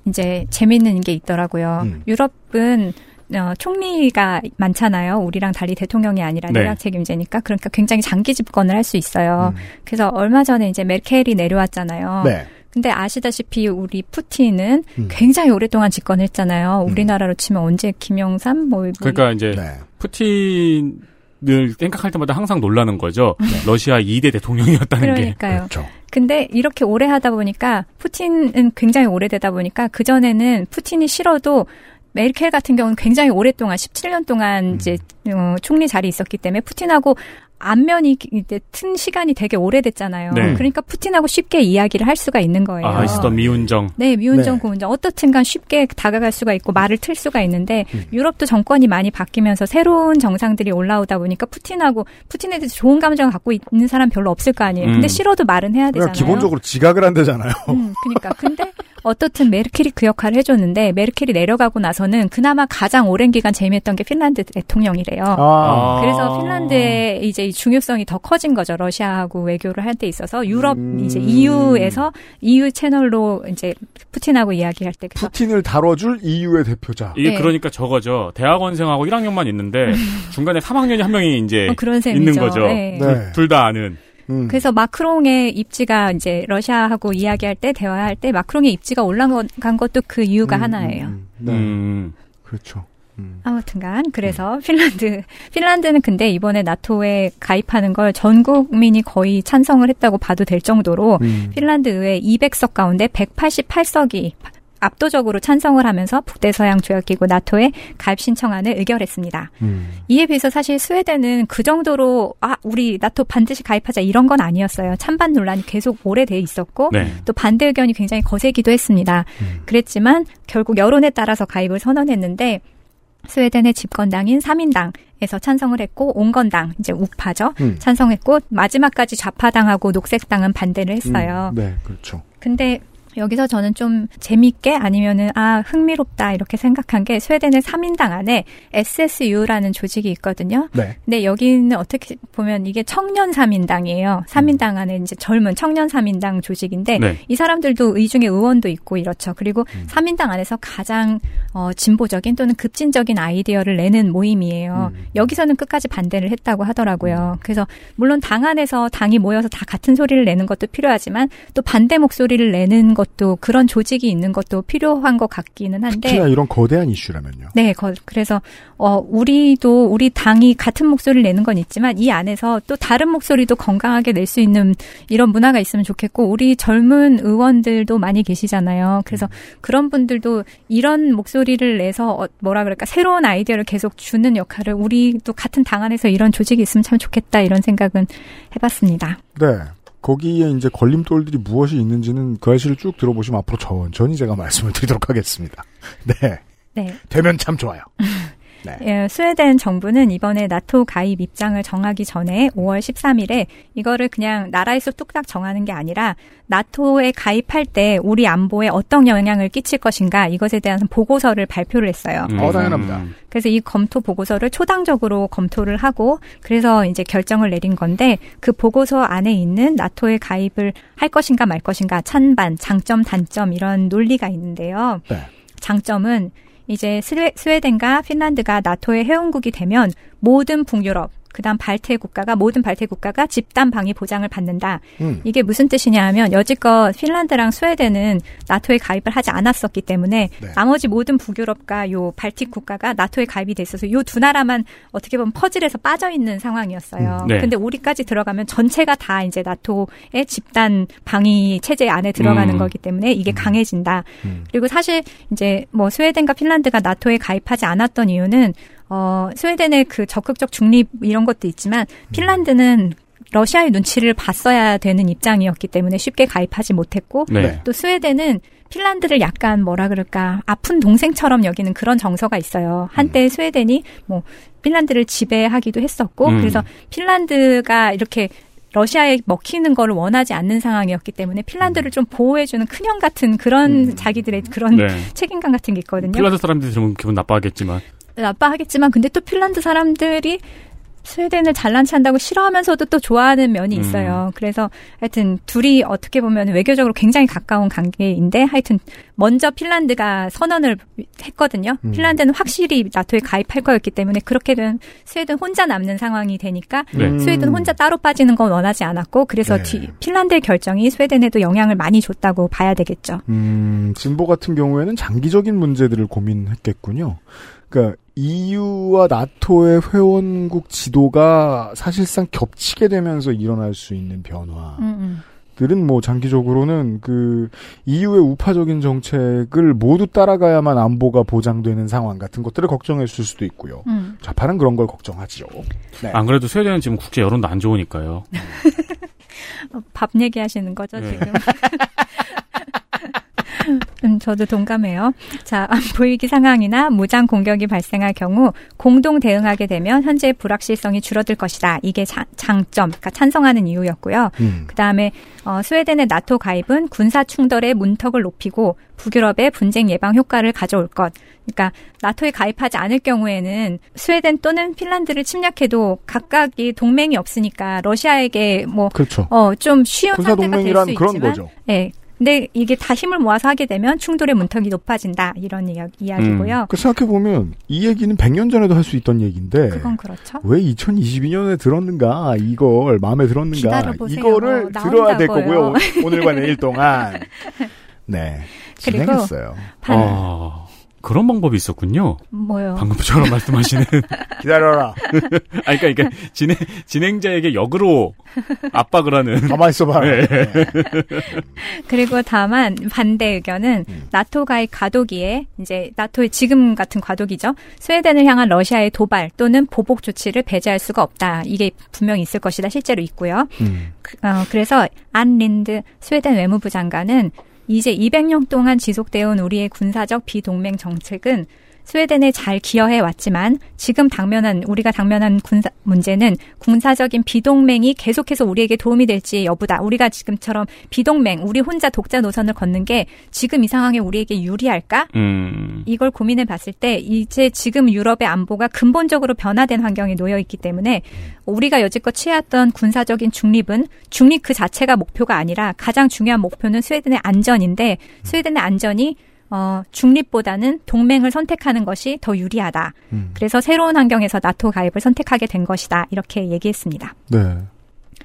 이제 재밌는 게 있더라고요. 음. 유럽은 어, 총리가 많잖아요. 우리랑 달리 대통령이 아니라 네. 내각 책임제니까 그러니까 굉장히 장기 집권을 할 수 있어요. 음. 그래서 얼마 전에 이제 메르켈이 내려왔잖아요. 네. 근데 아시다시피 우리 푸틴은 음. 굉장히 오랫동안 집권했잖아요. 우리나라로 치면 언제 김영삼 뭐, 뭐 그러니까 이제 네. 푸틴 을 생각할 때마다 항상 놀라는 거죠. 러시아 2대 대통령이었다는 네. 그러니까요. 게. 근데 이렇게 오래 하다 보니까 푸틴은 굉장히 오래되다 보니까 그 전에는 푸틴이 싫어도 메르켈 같은 경우는 굉장히 오랫동안 17년 동안 이제 어, 총리 자리에 있었기 때문에 푸틴하고 안면이 이제 튼 시간이 되게 오래됐잖아요. 네. 그러니까 푸틴하고 쉽게 이야기를 할 수가 있는 거예요. 아, 있었던 미운정. 네, 미운정 네. 고운정 어떻든간 쉽게 다가갈 수가 있고 말을 틀 수가 있는데 음. 유럽도 정권이 많이 바뀌면서 새로운 정상들이 올라오다 보니까 푸틴하고 푸틴에 대해서 좋은 감정을 갖고 있는 사람 별로 없을 거 아니에요. 근데 음. 싫어도 말은 해야 되잖아요. 그러니까 기본적으로 지각을 한대잖아요. 음, 그러니까 근데 어떻든 메르켈이 그 역할을 해줬는데 메르켈이 내려가고 나서는 그나마 가장 오랜 기간 재미했던 게 핀란드 대통령이래요. 아. 그래서 핀란드의 이제 이 중요성이 더 커진 거죠. 러시아하고 외교를 할 때 있어서 유럽 음. 이제 EU에서 EU 채널로 이제 푸틴하고 이야기할 때 푸틴을 다뤄줄 EU의 대표자. 이게 네. 그러니까 저거죠. 대학원생하고 1학년만 있는데 중간에 3학년이 한 명이 이제 어, 그런 있는 셈이죠. 거죠. 네. 네. 둘다 아는. 음. 그래서 마크롱의 입지가 이제 러시아하고 이야기할 때 대화할 때 마크롱의 입지가 올라간 것도 그 이유가 음, 하나예요. 음, 네. 음. 그렇죠. 음. 아무튼간 그래서 핀란드 핀란드는 근데 이번에 나토에 가입하는 걸 전 국민이 거의 찬성을 했다고 봐도 될 정도로 음. 핀란드 의회 200석 가운데 188석이 압도적으로 찬성을 하면서 북대서양 조약기구 나토에 가입 신청안을 의결했습니다. 음. 이에 비해서 사실 스웨덴은 그 정도로 아 우리 나토 반드시 가입하자 이런 건 아니었어요. 찬반 논란이 계속 오래돼 있었고 네. 또 반대 의견이 굉장히 거세기도 했습니다. 그랬지만 결국 여론에 따라서 가입을 선언했는데 스웨덴의 집권당인 3인당에서 찬성을 했고 온건당 이제 우파죠 음. 찬성했고 마지막까지 좌파당하고 녹색당은 반대를 했어요. 음, 네, 그렇죠. 근데 여기서 저는 좀 재밌게 아니면은 아 흥미롭다 이렇게 생각한 게 스웨덴의 3인당 안에 SSU라는 조직이 있거든요. 네. 근데 여기는 어떻게 보면 이게 청년 3인당이에요. 3인당 안에 이제 젊은 청년 3인당 조직인데 네. 이 사람들도 이 중에 의원도 있고 이렇죠. 그리고 3인당 안에서 가장 어, 진보적인 또는 급진적인 아이디어를 내는 모임이에요. 여기서는 끝까지 반대를 했다고 하더라고요. 그래서 물론 당 안에서 당이 모여서 다 같은 소리를 내는 것도 필요하지만 또 반대 목소리를 내는 것도 그런 조직이 있는 것도 필요한 것 같기는 한데 특히나 이런 거대한 이슈라면요. 네, 거- 그래서 어 우리도 우리 당이 같은 목소리를 내는 건 있지만 이 안에서 또 다른 목소리도 건강하게 낼 수 있는 이런 문화가 있으면 좋겠고 우리 젊은 의원들도 많이 계시잖아요. 그래서 그런 분들도 이런 목소리를 내서 어, 뭐라 그럴까 새로운 아이디어를 계속 주는 역할을 우리도 같은 당 안에서 이런 조직이 있으면 참 좋겠다 이런 생각은 해봤습니다. 네. 거기에 이제 걸림돌들이 무엇이 있는지는 그 아시를 쭉 들어보시면 앞으로 천천히 제가 말씀을 드리도록 하겠습니다. 네. 네. 되면 참 좋아요. 네. 예, 스웨덴 정부는 이번에 나토 가입 입장을 정하기 전에 5월 13일에 이거를 그냥 나라에서 뚝딱 정하는 게 아니라 나토에 가입할 때 우리 안보에 어떤 영향을 끼칠 것인가 이것에 대한 보고서를 발표를 했어요. 어, 당연합니다. 그래서 이 검토 보고서를 초당적으로 검토를 하고 그래서 이제 결정을 내린 건데 그 보고서 안에 있는 나토에 가입을 할 것인가 말 것인가 찬반, 장점, 단점 이런 논리가 있는데요. 네. 장점은 이제 스웨, 스웨덴과 핀란드가 나토의 회원국이 되면 모든 북유럽 그다음 발트 국가가 모든 발트 국가가 집단 방위 보장을 받는다. 음. 이게 무슨 뜻이냐 하면 여지껏 핀란드랑 스웨덴은 나토에 가입을 하지 않았었기 때문에 네. 나머지 모든 북유럽과 요 발틱 국가가 나토에 가입이 돼 있어서 요 두 나라만 어떻게 보면 퍼즐에서 빠져 있는 상황이었어요. 음, 네. 근데 우리까지 들어가면 전체가 다 이제 나토의 집단 방위 체제 안에 들어가는 음. 거기 때문에 이게 강해진다. 음. 그리고 사실 이제 뭐 스웨덴과 핀란드가 나토에 가입하지 않았던 이유는 어 스웨덴의 그 적극적 중립 이런 것도 있지만 핀란드는 러시아의 눈치를 봤어야 되는 입장이었기 때문에 쉽게 가입하지 못했고 네. 또 스웨덴은 핀란드를 약간 뭐라 그럴까 아픈 동생처럼 여기는 그런 정서가 있어요. 한때 스웨덴이 뭐 핀란드를 지배하기도 했었고 음. 그래서 핀란드가 이렇게 러시아에 먹히는 거를 원하지 않는 상황이었기 때문에 핀란드를 좀 보호해주는 큰형 같은 그런 자기들의 그런 네. 책임감 같은 게 있거든요. 핀란드 사람들이 들으면 기분 나빠하겠지만. 나빠하겠지만 근데 또 핀란드 사람들이 스웨덴을 잘난 체한다고 싫어하면서도 또 좋아하는 면이 있어요. 그래서 하여튼 둘이 어떻게 보면 외교적으로 굉장히 가까운 관계인데 하여튼 먼저 핀란드가 선언을 했거든요. 음. 핀란드는 확실히 나토에 가입할 거였기 때문에 그렇게 되면 스웨덴 혼자 남는 상황이 되니까 네. 스웨덴 혼자 따로 빠지는 건 원하지 않았고 그래서 네. 뒤, 핀란드의 결정이 스웨덴에도 영향을 많이 줬다고 봐야 되겠죠. 음, 진보 같은 경우에는 장기적인 문제들을 고민했겠군요. 그러니까 EU와 나토의 회원국 지도가 사실상 겹치게 되면서 일어날 수 있는 변화. 음, 들은 뭐 장기적으로는 그 EU의 우파적인 정책을 모두 따라가야만 안보가 보장되는 상황 같은 것들을 걱정했을 수도 있고요. 음. 좌파는 그런 걸 걱정하죠. 네. 안 그래도 스웨덴은 지금 국제 여론도 안 좋으니까요. 어, 밥 얘기하시는 거죠 네. 지금? 음, 저도 동감해요. 자, 안보위기 상황이나 무장 공격이 발생할 경우 공동 대응하게 되면 현재의 불확실성이 줄어들 것이다. 이게 자, 장점, 그러니까 찬성하는 이유였고요. 음. 그 다음에 어, 스웨덴의 나토 가입은 군사 충돌의 문턱을 높이고 북유럽의 분쟁 예방 효과를 가져올 것. 그러니까 나토에 가입하지 않을 경우에는 스웨덴 또는 핀란드를 침략해도 각각이 동맹이 없으니까 러시아에게 뭐 그렇죠. 어, 좀 쉬운 상태가 될 동맹이란 수 그런 있지만 거죠. 네. 근데 이게 다 힘을 모아서 하게 되면 충돌의 문턱이 높아진다 이런 이야, 이야기고요. 그 생각해 보면 이 얘기는 100년 전에도 할 수 있던 얘기인데 그건 그렇죠. 왜 2022년에 들었는가 이걸 마음에 들었는가 기다려보세요. 이거를 나온다고요. 들어야 될 거고요 오- 오늘과 내일 동안 네 그리고 진행했어요. 반- 아, 그런 방법이 있었군요. 뭐요? 방금처럼 말씀하시는. 기다려라. 아니, 그러니까, 그러니까 진행, 진행자에게 역으로 압박을 하는. 가만 있어봐. 네. 그리고 다만 반대 의견은 음. 나토 가입 과도기에 이제 나토의 지금 같은 과도기죠. 스웨덴을 향한 러시아의 도발 또는 보복 조치를 배제할 수가 없다. 이게 분명히 있을 것이다. 실제로 있고요. 음. 그, 어, 그래서 안 린드 스웨덴 외무부 장관은 이제 200년 동안 지속되어 온 우리의 군사적 비동맹 정책은 스웨덴에 잘 기여해 왔지만 지금 당면한 우리가 당면한 군사 문제는 군사적인 비동맹이 계속해서 우리에게 도움이 될지 여부다. 우리가 지금처럼 비동맹, 우리 혼자 독자 노선을 걷는 게 지금 이 상황에 우리에게 유리할까? 음. 이걸 고민해 봤을 때 이제 지금 유럽의 안보가 근본적으로 변화된 환경에 놓여 있기 때문에 우리가 여지껏 취해왔던 군사적인 중립은 중립 그 자체가 목표가 아니라 가장 중요한 목표는 스웨덴의 안전인데 스웨덴의 안전이 어, 중립보다는 동맹을 선택하는 것이 더 유리하다. 음. 그래서 새로운 환경에서 나토 가입을 선택하게 된 것이다. 이렇게 얘기했습니다. 네.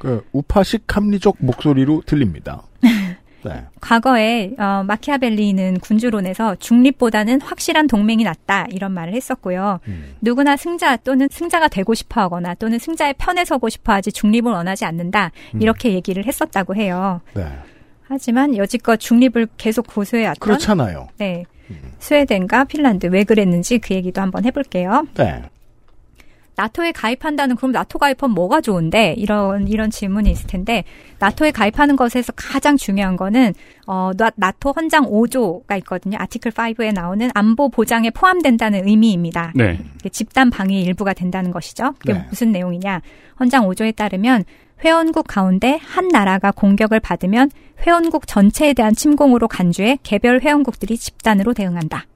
그 우파식 합리적 목소리로 들립니다. 네. 과거에 어, 마키아벨리는 군주론에서 중립보다는 확실한 동맹이 낫다 이런 말을 했었고요. 음. 누구나 승자 또는 승자가 되고 싶어하거나 또는 승자의 편에 서고 싶어하지 중립을 원하지 않는다 음. 이렇게 얘기를 했었다고 해요. 네. 하지만 여지껏 중립을 계속 고수해왔던 그렇잖아요. 네. 스웨덴과 핀란드 왜 그랬는지 그 얘기도 한번 해볼게요. 네. 나토에 가입한다는 그럼 나토 가입하면 뭐가 좋은데 이런 이런 질문이 있을 텐데 나토에 가입하는 것에서 가장 중요한 거는 어 나- 나토 헌장 5조가 있거든요. 아티클 5에 나오는 안보 보장에 포함된다는 의미입니다. 네. 집단 방위 일부가 된다는 것이죠. 그게 네. 무슨 내용이냐? 헌장 5조에 따르면 회원국 가운데 한 나라가 공격을 받으면 회원국 전체에 대한 침공으로 간주해 개별 회원국들이 집단으로 대응한다.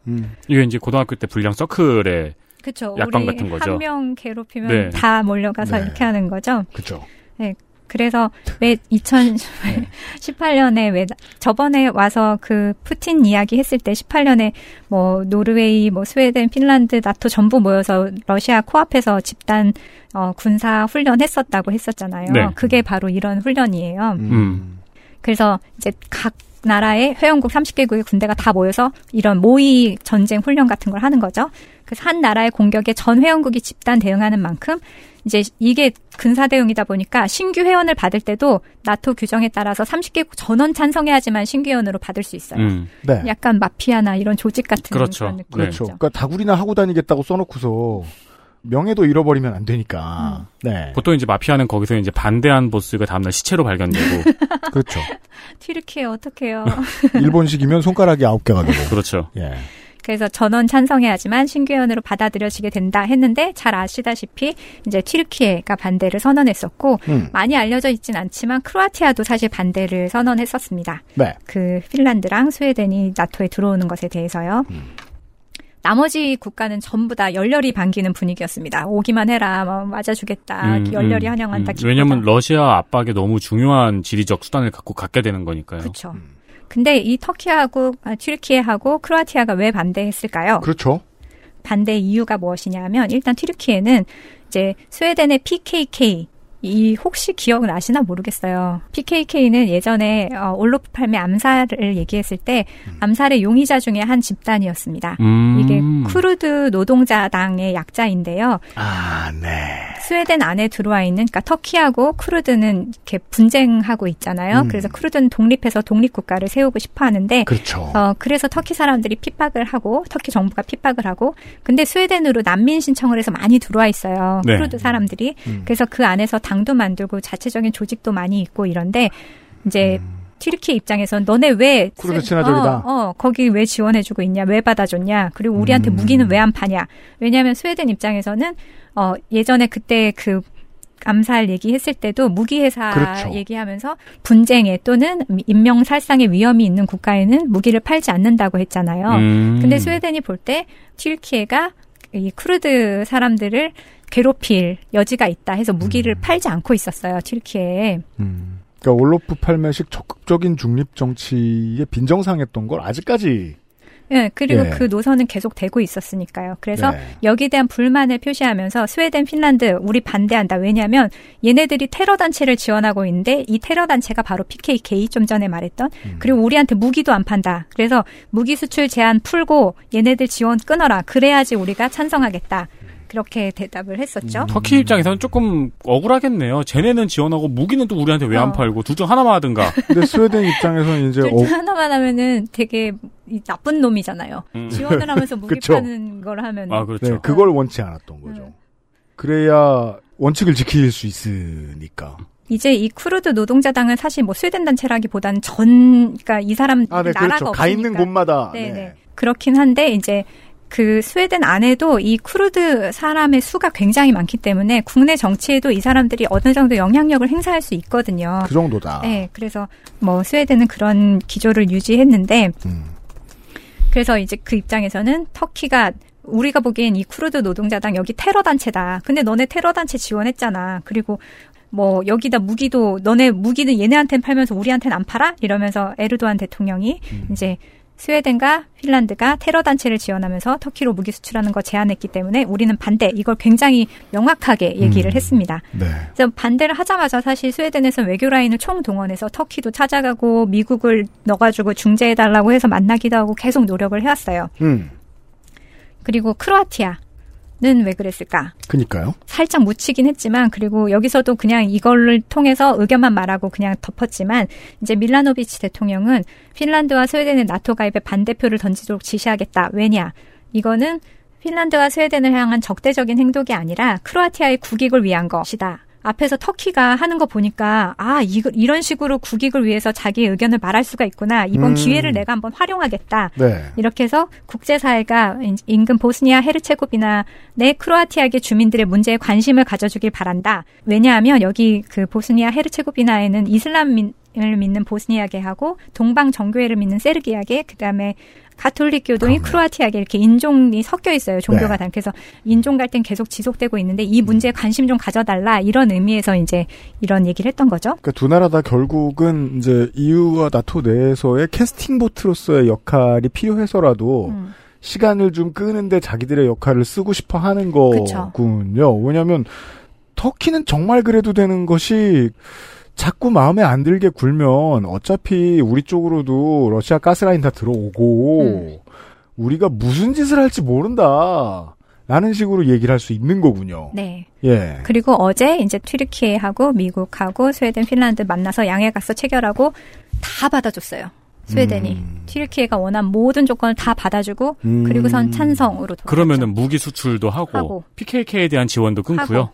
이게 이제 고등학교 때 불량 서클에 그렇죠. 약관 같은 거죠. 한 명 괴롭히면 네. 다 몰려가서 네. 이렇게 하는 거죠. 그렇죠. 네. 그래서 왜 2018년에 왜 저번에 와서 그 푸틴 이야기 했을 때 18년에 뭐 노르웨이, 뭐 스웨덴, 핀란드, 나토 전부 모여서 러시아 코앞에서 집단 어, 군사 훈련 했었다고 했었잖아요. 네. 그게 바로 이런 훈련이에요. 음. 그래서 이제 각 나라의 회원국 30개국의 군대가 다 모여서 이런 모의 전쟁 훈련 같은 걸 하는 거죠. 그래서 한 나라의 공격에 전 회원국이 집단 대응하는 만큼 이제 이게 군사 대응이다 보니까 신규 회원을 받을 때도 나토 규정에 따라서 30개국 전원 찬성해야지만 신규 회원으로 받을 수 있어요. 음. 네. 약간 마피아나 이런 조직 같은 그렇죠. 그런 느낌. 그렇죠. 그러니까 다구리나 하고 다니겠다고 써놓고서 명예도 잃어버리면 안 되니까. 음. 네. 보통 이제 마피아는 거기서 이제 반대한 보스가 다음날 시체로 발견되고. 그렇죠. 튀르키예 어떡해요. 일본식이면 손가락이 아홉 개가 되고. 그렇죠. 예. 그래서 전원 찬성해야지만 신규회원으로 받아들여지게 된다 했는데 잘 아시다시피 이제 튀르키예가 반대를 선언했었고 음. 많이 알려져 있진 않지만 크로아티아도 사실 반대를 선언했었습니다. 네. 그 핀란드랑 스웨덴이 나토에 들어오는 것에 대해서요. 음. 나머지 국가는 전부 다 열렬히 반기는 분위기였습니다. 오기만 해라, 뭐 맞아주겠다, 음, 열렬히 음, 환영한다. 음. 왜냐면 러시아 압박에 너무 중요한 지리적 수단을 갖고 갖게 되는 거니까요. 그렇죠. 근데 이 터키하고 아, 튀르키예하고 크로아티아가 왜 반대했을까요? 그렇죠. 반대 이유가 무엇이냐면 일단 튀르키예는 이제 스웨덴의 PKK 이 혹시 기억을 아시나 모르겠어요. PKK는 예전에 어, 올로프 팔메 암살을 얘기했을 때 암살의 용의자 중에 한 집단이었습니다. 음. 이게 쿠르드 노동자당의 약자인데요. 아, 네. 스웨덴 안에 들어와 있는 그러니까 터키하고 쿠르드는 이렇게 분쟁하고 있잖아요. 음. 그래서 쿠르드는 독립해서 독립 국가를 세우고 싶어 하는데 그렇죠. 어 그래서 터키 사람들이 핍박을 하고 터키 정부가 핍박을 하고 근데 스웨덴으로 난민 신청을 해서 많이 들어와 있어요. 네. 쿠르드 사람들이. 음. 그래서 그 안에서 당도 만들고 자체적인 조직도 많이 있고 이런데 이제 튀르키예 입장에선 너네 왜 쿠르드 친화적이다. 어, 어, 거기 왜 지원해주고 있냐, 왜 받아줬냐, 그리고 우리한테 음. 무기는 왜 안 파냐. 왜냐하면 스웨덴 입장에서는 어 예전에 그때 그 암살 얘기했을 때도 무기 회사 그렇죠. 얘기하면서 분쟁에 또는 인명 살상의 위험이 있는 국가에는 무기를 팔지 않는다고 했잖아요. 음. 근데 스웨덴이 볼 때 튀르키예가 이 쿠르드 사람들을 괴롭힐 여지가 있다 해서 무기를 팔지 않고 있었어요. 튀르키예에. 음. 그러니까 올로프 팔메식 적극적인 중립 정치에 빈정상했던 걸 아직까지 예, 그리고 예. 그 노선은 계속 되고 있었으니까요. 그래서 네. 여기에 대한 불만을 표시하면서 스웨덴, 핀란드 우리 반대한다. 왜냐하면 얘네들이 테러 단체를 지원하고 있는데 이 테러 단체가 바로 PKK 좀 전에 말했던 음. 그리고 우리한테 무기도 안 판다. 그래서 무기 수출 제한 풀고 얘네들 지원 끊어라. 그래야지 우리가 찬성하겠다. 그렇게 대답을 했었죠. 터키 입장에서는 조금 억울하겠네요. 쟤네는 지원하고 무기는 또 우리한테 왜안 어. 팔고 둘 중 하나만 하든가. 근데 스웨덴 입장에서는 이제 둘 어, 중 하나만 하면은 되게 이 나쁜 놈이잖아요. 음. 지원을 하면서 무기 그쵸. 파는 걸 하면 아 그렇죠. 네, 그걸 원치 않았던 거죠. 그래야 원칙을 지킬 수 있으니까. 이제 이 쿠르드 노동자당은 사실 뭐 스웨덴 단체라기보다는 전, 그러니까 이 사람 아, 네, 나라가 그렇죠. 가 없으니까. 있는 곳마다. 네네. 네. 그렇긴 한데 이제 그 스웨덴 안에도 이 쿠르드 사람의 수가 굉장히 많기 때문에 국내 정치에도 이 사람들이 어느 정도 영향력을 행사할 수 있거든요. 그 정도다. 네, 그래서 뭐 스웨덴은 그런 기조를 유지했는데 음. 그래서 이제 그 입장에서는 터키가 우리가 보기엔 이 쿠르드 노동자당 여기 테러 단체다. 근데 너네 테러 단체 지원했잖아. 그리고 뭐 여기다 무기도 너네 무기는 얘네한테는 팔면서 우리한테는 안 팔아? 이러면서 에르도안 대통령이 음. 이제 스웨덴과 핀란드가 테러 단체를 지원하면서 터키로 무기 수출하는 거 제한했기 때문에 우리는 반대. 이걸 굉장히 명확하게 얘기를 음. 했습니다. 네. 그래서 반대를 하자마자 사실 스웨덴에서 외교 라인을 총동원해서 터키도 찾아가고 미국을 넣어가지고 중재해 달라고 해서 만나기도 하고 계속 노력을 해왔어요. 음. 그리고 크로아티아 는왜 그랬을까? 그니까요. 살짝 묻히긴 했지만 그리고 여기서도 그냥 이걸를 통해서 의견만 말하고 그냥 덮었지만 이제 밀라노비치 대통령은 핀란드와 스웨덴의 나토 가입에 반대표를 던지도록 지시하겠다. 왜냐? 이거는 핀란드와 스웨덴을 향한 적대적인 행동이 아니라 크로아티아의 국익을 위한 것이다. 앞에서 터키가 하는 거 보니까 아 이거 이런 식으로 국익을 위해서 자기의 의견을 말할 수가 있구나 이번 음. 기회를 내가 한번 활용하겠다 네. 이렇게 해서 국제사회가 인- 인근 보스니아 헤르체고비나 내 크로아티아계 주민들의 문제에 관심을 가져주길 바란다. 왜냐하면 여기 그 보스니아 헤르체고비나에는 이슬람을 믿는 보스니아계하고 동방 정교회를 믿는 세르기아계 그다음에 가톨릭 교도인 크로아티아계 이렇게 인종이 섞여 있어요. 종교가 네. 다. 그래서 인종 갈등 계속 지속되고 있는데 이 문제에 관심 좀 가져달라 이런 의미에서 이제 이런 얘기를 했던 거죠. 그러니까 두 나라 다 결국은 이제 EU와 나토 내에서의 캐스팅 보트로서의 역할이 필요해서라도 음. 시간을 좀 끄는데 자기들의 역할을 쓰고 싶어 하는 그쵸. 거군요. 왜냐하면 터키는 정말 그래도 되는 것이 자꾸 마음에 안 들게 굴면 어차피 우리 쪽으로도 러시아 가스라인 다 들어오고 음. 우리가 무슨 짓을 할지 모른다. 라는 식으로 얘기를 할 수 있는 거군요. 네. 예. 그리고 어제 이제 튀르키예하고 미국하고 스웨덴, 핀란드 만나서 양해각서 체결하고 다 받아줬어요. 스웨덴이 튀르키예가 원한 모든 조건을 다 받아주고 음. 그리고선 찬성으로 도 그러면은 무기 수출도 하고, 하고. PKK에 대한 지원도 끊고요. 하고.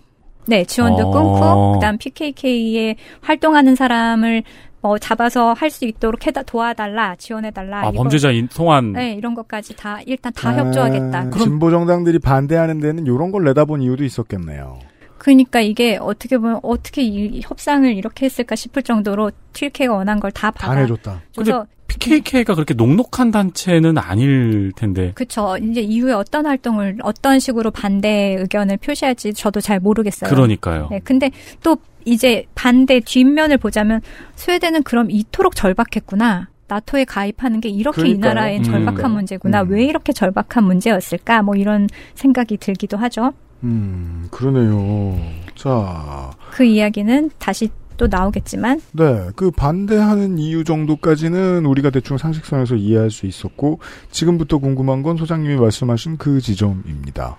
네 지원도 어. 끊고 그다음 PKK에 활동하는 사람을 뭐 잡아서 할 수 있도록 해다 도와달라 지원해달라. 아, 이거- 범죄자인 송환. 네 이런 것까지 다 일단 다 협조하겠다. 아, 진보 정당들이 반대하는 데는 이런 걸 내다본 이유도 있었겠네요. 그러니까 이게 어떻게 보면 어떻게 이 협상을 이렇게 했을까 싶을 정도로 튀르키예가 원한 걸다다 받아. 내줬다. 근데 줘서 PKK가 그렇게 녹록한 단체는 아닐 텐데. 그쵸. 이제 이후에 어떤 활동을, 어떤 식으로 반대 의견을 표시할지 저도 잘 모르겠어요. 그러니까요. 네, 근데 또 이제 반대 뒷면을 보자면 스웨덴은 그럼 이토록 절박했구나. 나토에 가입하는 게 이렇게 이 그러니까요. 나라엔 음. 절박한 문제구나. 왜 이렇게 절박한 문제였을까? 뭐 이런 생각이 들기도 하죠. 음, 그러네요. 자, 그 이야기는 다시 또 나오겠지만, 네, 그 반대하는 이유 정도까지는 우리가 대충 상식선에서 이해할 수 있었고, 지금부터 궁금한 건 소장님이 말씀하신 그 지점입니다.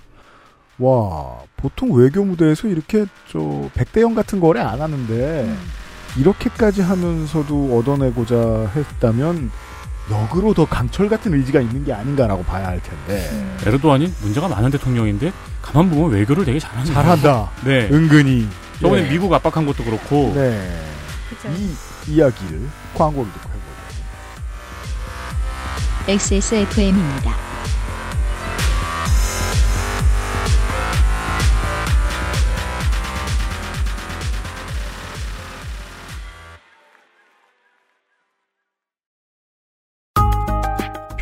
와, 보통 외교 무대에서 이렇게 저 백대영 같은 거래 안 하는데, 이렇게까지 하면서도 얻어내고자 했다면, 역으로 더 강철 같은 의지가 있는 게 아닌가라고 봐야 할 텐데. 에르도안이 문제가 많은 대통령인데 가만 보면 외교를 되게 잘하는 잘한다. 네. 은근히. 저번에 예. 미국 압박한 것도 그렇고. 네. 그쵸. 이 이야기를 광고를 듣고 해보죠. XSFM입니다.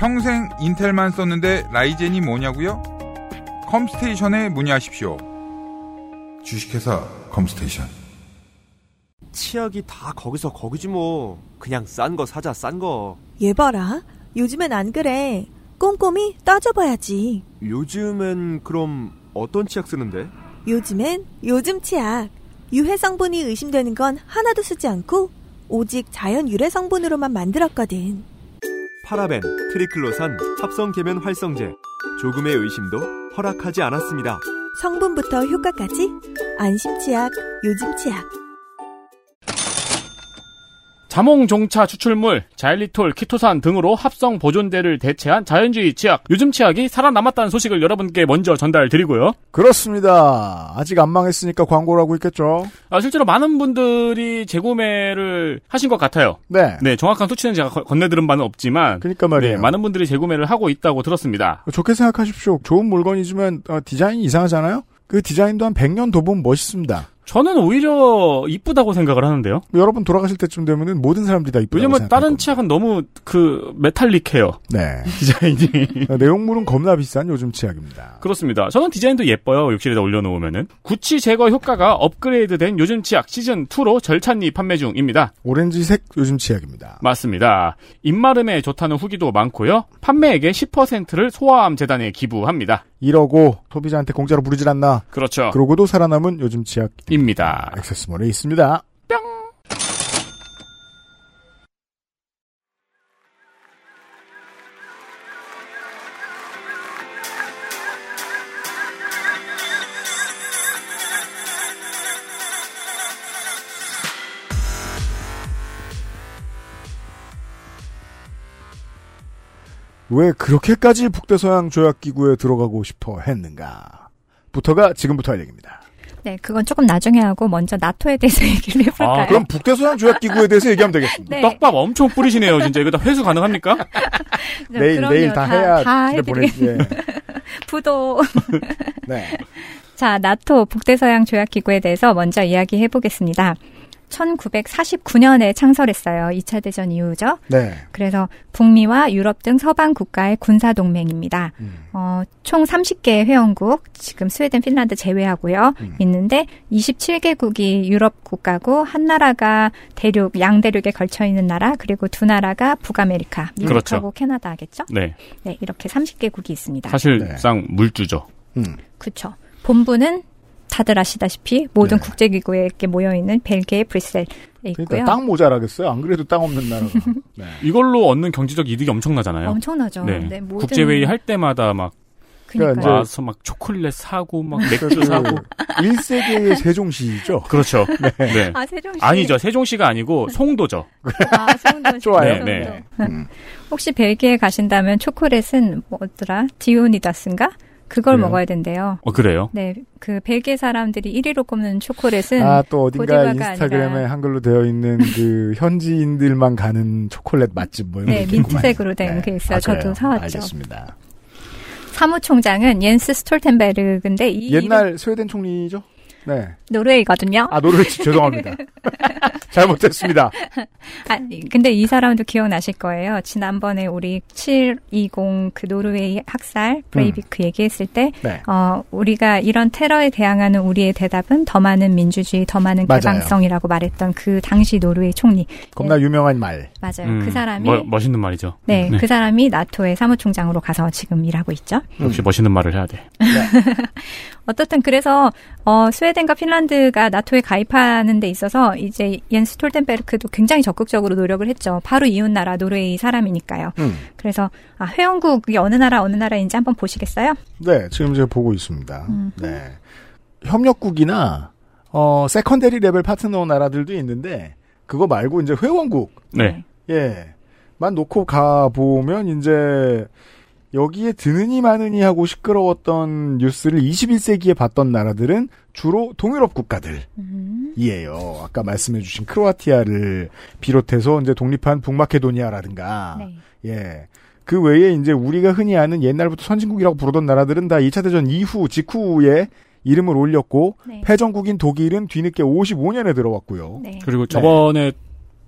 평생 인텔만 썼는데 라이젠이 뭐냐고요? 컴스테이션에 문의하십시오. 주식회사 컴스테이션. 치약이 다 거기서 거기지 뭐. 그냥 싼 거 사자 싼 거. 얘 봐라. 요즘엔 안 그래. 꼼꼼히 따져봐야지. 요즘엔 그럼 어떤 치약 쓰는데? 요즘엔 요즘 치약. 유해 성분이 의심되는 건 하나도 쓰지 않고 오직 자연 유래 성분으로만 만들었거든. 파라벤, 트리클로산, 합성 계면 활성제. 조금의 의심도 허락하지 않았습니다. 성분부터 효과까지 안심 치약, 요즘 치약. 자몽종차 추출물, 자일리톨, 키토산 등으로 합성 보존제를 대체한 자연주의 치약, 요즘 치약이 살아남았다는 소식을 여러분께 먼저 전달드리고요. 그렇습니다. 아직 안 망했으니까 광고를 하고 있겠죠. 아, 실제로 많은 분들이 재구매를 하신 것 같아요. 네. 네, 정확한 수치는 제가 거- 건네들은 바는 없지만, 그러니까 말이에요. 네, 많은 분들이 재구매를 하고 있다고 들었습니다. 좋게 생각하십시오. 좋은 물건이지만 어, 디자인이 이상하잖아요. 그 디자인도 한 100년 더 보면 멋있습니다. 저는 오히려 이쁘다고 생각을 하는데요. 여러분 돌아가실 때쯤 되면은 모든 사람들이 다 이쁘다고 왜냐면 다른 치약은 너무 그 메탈릭해요. 네. 디자인이. 어, 내용물은 겁나 비싼 요즘 치약입니다. 그렇습니다. 저는 디자인도 예뻐요. 욕실에다 올려놓으면은. 구취 제거 효과가 업그레이드된 요즘 치약 시즌 2로 절찬리 판매 중입니다. 오렌지색 요즘 치약입니다. 맞습니다. 입마름에 좋다는 후기도 많고요. 판매액의 10%를 소아암 재단에 기부합니다. 이러고 소비자한테 공짜로 부르질 않나. 그렇죠. 그러고도 살아남은 요즘 치약 입니다. 액세스몰에 있습니다. 왜 그렇게까지 북대서양 조약기구에 들어가고 싶어 했는가? 부터가 지금부터 할 얘기입니다. 네, 그건 조금 나중에 하고 먼저 나토에 대해서 얘기를 해볼까요? 아, 그럼 북대서양 조약 기구에 대해서 얘기하면 되겠습니다. 네. 떡밥 엄청 뿌리시네요. 진짜 이거 다 회수 가능합니까? 네, 내일 그럼요. 내일 다, 해야 다 집에 보내. 예. 부도. 네. 자, 나토 북대서양 조약 기구에 대해서 먼저 이야기해 보겠습니다. 1949년에 창설했어요. 2차 대전 이후죠. 네. 그래서 북미와 유럽 등 서방 국가의 군사 동맹입니다. 음. 어, 총 30개의 회원국, 지금 스웨덴, 핀란드 제외하고요. 음. 있는데 27개국이 유럽 국가고 한 나라가 대륙 양대륙에 걸쳐 있는 나라, 그리고 두 나라가 북아메리카, 미국하고 그렇죠. 캐나다겠죠? 네. 네, 이렇게 30개국이 있습니다. 사실상 물주죠. 음. 그렇죠. 본부는 다들 아시다시피 모든 네. 국제기구에 이렇게 모여 있는 벨기에 브뤼셀에 있고요. 그러니까 땅 모자라겠어요. 안 그래도 땅 없는 나라가. 네. 이걸로 얻는 경제적 이득이 엄청나잖아요. 엄청나죠. 네. 네, 모든- 국제회의 할 때마다 막 그러니까 이제 와서 막 초콜릿 사고 막 맥주 그 사고 1세기의 세종시죠. 그렇죠. 네. 아, 세종시. 아니죠. 세종시가 아니고 송도죠. 아, 송도 좋아요. 네, 송도. 네. 혹시 벨기에 가신다면 초콜릿은 뭐더라? 디오니다스인가? 그걸 그래요? 먹어야 된대요. 어 그래요? 네, 그 벨기에 사람들이 1위로 꼽는 초콜릿은 아, 또 어딘가 인스타그램에 아니라 한글로 되어 있는 그 현지인들만 가는 초콜릿 맛집 뭐 이런 네. 민트색으로 된 게 있어요. 아, 저도? 사왔죠. 알겠습니다. 사무총장은 옌스 스톨텐베르그인데 이 옛날 스웨덴 총리죠? 네. 노르웨이거든요. 아, 노르웨이 죄송합니다. 잘못했습니다. 아, 근데 이 사람도 기억나실 거예요. 지난번에 우리 720 그 노르웨이 학살 브레이비크 얘기했을 때, 네. 어, 우리가 이런 테러에 대항하는 우리의 대답은 더 많은 민주주의, 더 많은 맞아요. 개방성이라고 말했던 그 당시 노르웨이 총리. 겁나 유명한 말. 맞아요. 음, 그 사람이 멋- 멋있는 말이죠. 네, 그 사람이 나토의 사무총장으로 가서 지금 일하고 있죠. 역시 멋있는 말을 해야 돼. 어떻든 그래서 어, 스웨덴 과 핀란드가 나토에 가입하는 데 있어서 이제 옌스 스톨텐베르그도 굉장히 적극적으로 노력을 했죠. 바로 이웃 나라 노르웨이 사람이니까요. 음. 그래서 아, 회원국이 어느 나라 어느 나라인지 한번 보시겠어요? 네, 지금 제가 보고 있습니다. 음. 네. 협력국이나, 어, secondary 레벨 파트너 나라들도 있는데, 그거 말고 이제 회원국. 네. 예. 만 놓고 가 보면 이제, 여기에 드느니 마느니 하고 시끄러웠던 뉴스를 21세기에 봤던 나라들은 주로 동유럽 국가들. 음. 이에요. 아까 말씀해주신 크로아티아를 비롯해서 이제 독립한 북마케도니아라든가, 네. 예. 그 외에 이제 우리가 흔히 아는 옛날부터 선진국이라고 부르던 나라들은 다 2차 대전 이후, 직후에 이름을 올렸고, 네. 패전국인 독일은 뒤늦게 55년에 들어왔고요. 네. 그리고 저번에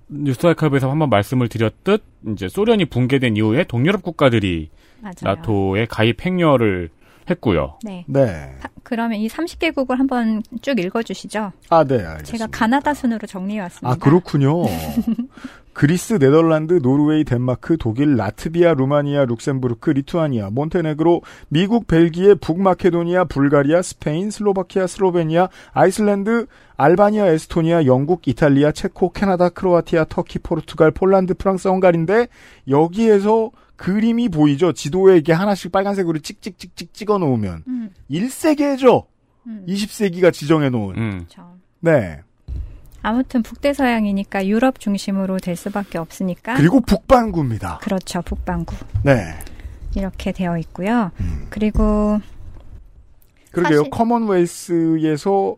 뉴스 아카이브에서 한번 말씀을 드렸듯 이제 소련이 붕괴된 이후에 동유럽 국가들이 맞아요. 나토에 가입 행렬을 했고요. 네. 네. 하- 그러면 이 30개국을 한번 쭉 읽어주시죠. 아, 네, 알겠습니다. 제가 가나다 순으로 정리해왔습니다. 아, 그렇군요. 그리스, 네덜란드, 노르웨이, 덴마크, 독일, 라트비아, 루마니아, 룩셈부르크, 리투아니아, 몬테네그로, 미국, 벨기에, 북마케도니아, 불가리아, 스페인, 슬로바키아, 슬로베니아, 아이슬란드, 알바니아, 에스토니아, 영국, 이탈리아, 체코, 캐나다, 크로아티아, 터키, 포르투갈, 폴란드, 프랑스, 헝가리인데 여기에서 그림이 보이죠. 지도에 이렇게 하나씩 빨간색으로 찍찍찍찍 찍어 놓으면 음. 1세계죠. 음. 20세기가 지정해 놓은. 그렇죠. 네. 아무튼 북대서양이니까 유럽 중심으로 될 수밖에 없으니까. 그리고 북반구입니다. 그렇죠. 북반구. 네. 이렇게 되어 있고요. 음. 그리고 그러게요. 사실- 커먼웰스에서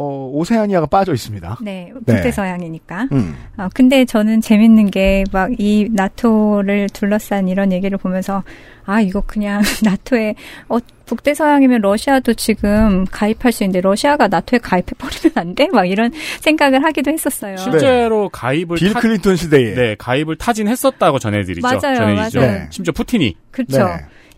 어, 오세아니아가 빠져 있습니다. 네, 네. 북대서양이니까. 음. 어, 근데 저는 재밌는 게 막 이 나토를 둘러싼 이런 얘기를 보면서 아 이거 그냥 나토에 어 북대서양이면 러시아도 지금 가입할 수 있는데 러시아가 나토에 가입해 버리면 안 돼? 막 이런 생각을 하기도 했었어요. 실제로 가입을 빌 타- 클린턴 시대에. 네, 가입을 타진했었다고 전해드리죠. 맞아요, 전해지죠. 맞아요. 심지어 푸틴이. 그렇죠.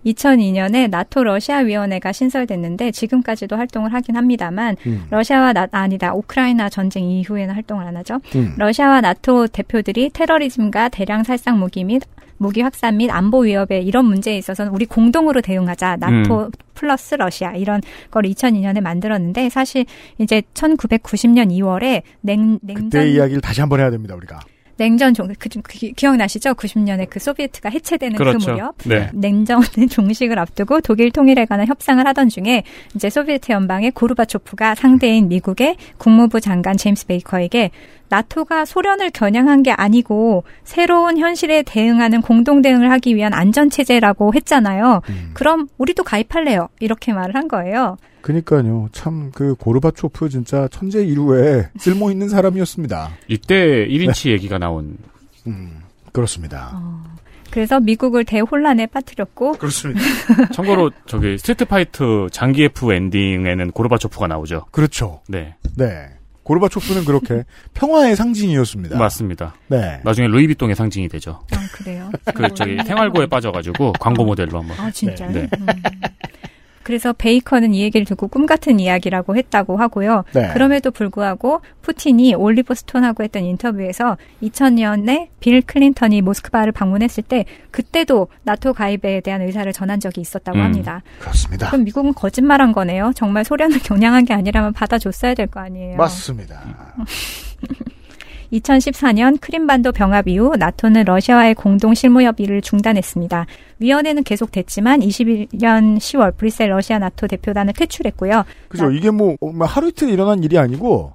네. 2002년에 나토 러시아 위원회가 신설됐는데 지금까지도 활동을 하긴 합니다만 음. 러시아와 나 아니다 우크라이나 전쟁 이후에는 활동을 안 하죠. 음. 러시아와 나토 대표들이 테러리즘과 대량 살상 무기 및 무기 확산 및 안보 위협에 이런 문제에 있어서는 우리 공동으로 대응하자. 나토 음. 플러스 러시아 이런 걸 2002년에 만들었는데 사실 이제 1990년 2월에 냉 냉전 그때 이야기를 다시 한번 해야 됩니다, 우리가. 냉전 종 그, 그, 기- 기억나시죠? 90년에 그 소비에트가 해체되는 그 그렇죠. 무렵 네. 냉전의 종식을 앞두고 독일 통일에 관한 협상을 하던 중에 이제 소비에트 연방의 고르바초프가 상대인 미국의 국무부 장관 제임스 베이커에게 나토가 소련을 겨냥한 게 아니고 새로운 현실에 대응하는 공동 대응을 하기 위한 안전 체제라고 했잖아요. 그럼 우리도 가입할래요. 이렇게 말을 한 거예요. 그니까요. 참, 그, 고르바초프 진짜 천재 이루에 쓸모 있는 사람이었습니다. 이때 1인치 얘기가 나온. 음, 그렇습니다. 어. 그래서 미국을 대혼란에 빠뜨렸고 그렇습니다. 참고로 저기 스트리트 파이터 장기에프 엔딩에는 고르바초프가 나오죠. 그렇죠. 네. 네. 고르바초프는 그렇게 평화의 상징이었습니다. 맞습니다. 네. 나중에 루이비통의 상징이 되죠. 아, 그래요. 그 저기 생활고에 빠져가지고 광고 모델로 한번. 아, 진짜요? 네. 음. 그래서 베이커는 이 얘기를 듣고 꿈 같은 이야기라고 했다고 하고요. 네. 그럼에도 불구하고 푸틴이 올리버 스톤하고 했던 인터뷰에서 2000년에 빌 클린턴이 모스크바를 방문했을 때 그때도 나토 가입에 대한 의사를 전한 적이 있었다고 음, 합니다. 그렇습니다. 그럼 미국은 거짓말한 거네요. 정말 소련을 겨냥한 게 아니라면 받아줬어야 될 거 아니에요. 맞습니다. 2014년 크림반도 병합 이후 나토는 러시아와의 공동 실무 협의를 중단했습니다. 위원회는 계속됐지만 21년 10월 브뤼셀 러시아 나토 대표단을 퇴출했고요. 그죠. 이게 뭐, 어, 뭐 하루 이틀 일어난 일이 아니고,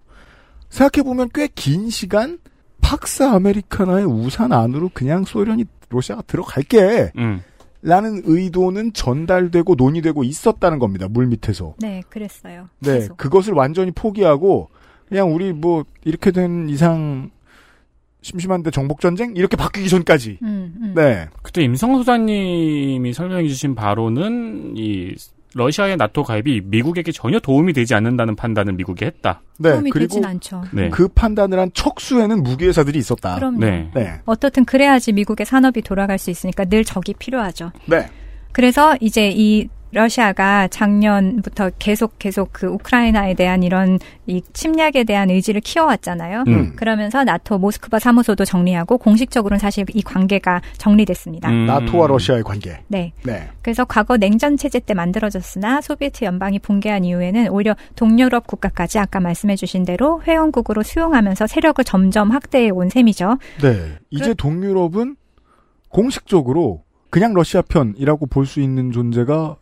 생각해보면 꽤 긴 시간, 팍스 아메리카나의 우산 안으로 그냥 소련이, 러시아가 들어갈게. 음. 라는 의도는 전달되고 논의되고 있었다는 겁니다. 물 밑에서. 네, 그랬어요. 네, 계속. 그것을 완전히 포기하고 그냥 우리 뭐 이렇게 된 이상 심심한데 정복 전쟁 이렇게 바뀌기 전까지. 음, 음. 네. 그때 임성 소장님이 설명해 주신 바로는 이 러시아의 나토 가입이 미국에게 전혀 도움이 되지 않는다는 판단을 미국이 했다. 네. 도움이 그리고 되진 않죠. 네. 그 판단을 한 척수에는 무기회사들이 있었다. 그럼요. 네. 네. 어떻든 그래야지 미국의 산업이 돌아갈 수 있으니까 늘 적이 필요하죠. 네. 그래서 이제 이 러시아가 작년부터 계속 계속 그 우크라이나에 대한 이런 이 침략에 대한 의지를 키워왔잖아요. 음. 그러면서 나토 모스크바 사무소도 정리하고 공식적으로는 사실 이 관계가 정리됐습니다. 음. 나토와 러시아의 관계. 네. 네. 그래서 과거 냉전 체제 때 만들어졌으나 소비에트 연방이 붕괴한 이후에는 오히려 동유럽 국가까지 아까 말씀해 주신 대로 회원국으로 수용하면서 세력을 점점 확대해 온 셈이죠. 네. 이제 동유럽은 공식적으로 그냥 러시아 편이라고 볼 수 있는 존재가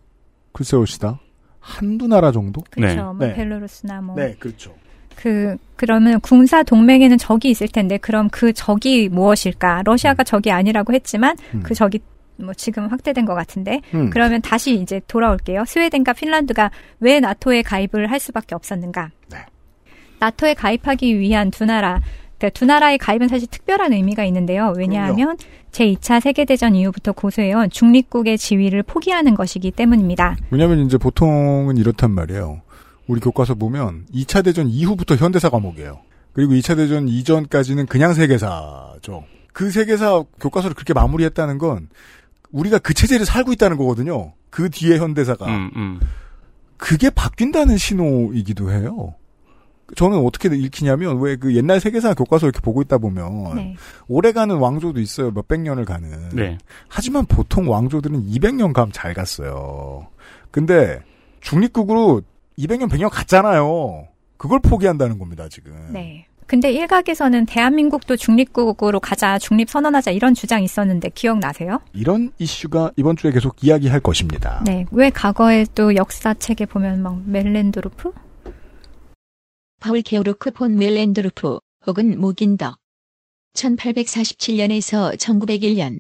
글쎄요 시다. 한두 나라 정도? 그렇죠. 네. 뭐 네. 벨로루스나 뭐 네, 그렇죠. 그 그러면 군사 동맹에는 적이 있을 텐데 그럼 그 적이 무엇일까? 러시아가 적이 아니라고 했지만 음. 그 적이 뭐 지금 확대된 것 같은데 음. 그러면 다시 이제 돌아올게요. 스웨덴과 핀란드가 왜 나토에 가입을 할 수밖에 없었는가? 네. 나토에 가입하기 위한 두 나라, 그러니까 두 나라의 가입은 사실 특별한 의미가 있는데요. 왜냐하면 제2차 세계대전 이후부터 고수해온 중립국의 지위를 포기하는 것이기 때문입니다. 왜냐면 이제 보통은 이렇단 말이에요. 우리 교과서 보면 2차 대전 이후부터 현대사 과목이에요. 그리고 2차 대전 이전까지는 그냥 세계사죠. 그 세계사 교과서를 그렇게 마무리했다는 건 우리가 그 체제를 살고 있다는 거거든요. 그 뒤에 현대사가. 음, 음. 그게 바뀐다는 신호이기도 해요. 저는 어떻게 읽히냐면 왜 그 옛날 세계사 교과서 이렇게 보고 있다 보면 네. 오래가는 왕조도 있어요. 몇백 년을 가는. 네. 하지만 보통 왕조들은 200년 감 잘 갔어요. 근데 중립국으로 200년 100년 갔잖아요. 그걸 포기한다는 겁니다, 지금. 네. 근데 일각에서는 대한민국도 중립국으로 가자, 중립 선언하자 이런 주장이 있었는데 기억나세요? 이런 이슈가 이번 주에 계속 이야기할 것입니다. 네. 왜 과거에 또 역사책에 보면 막 멜렌드루프? 파울 게오르크 폰 멜렌드루프 혹은 모긴덕. 1847년에서 1901년.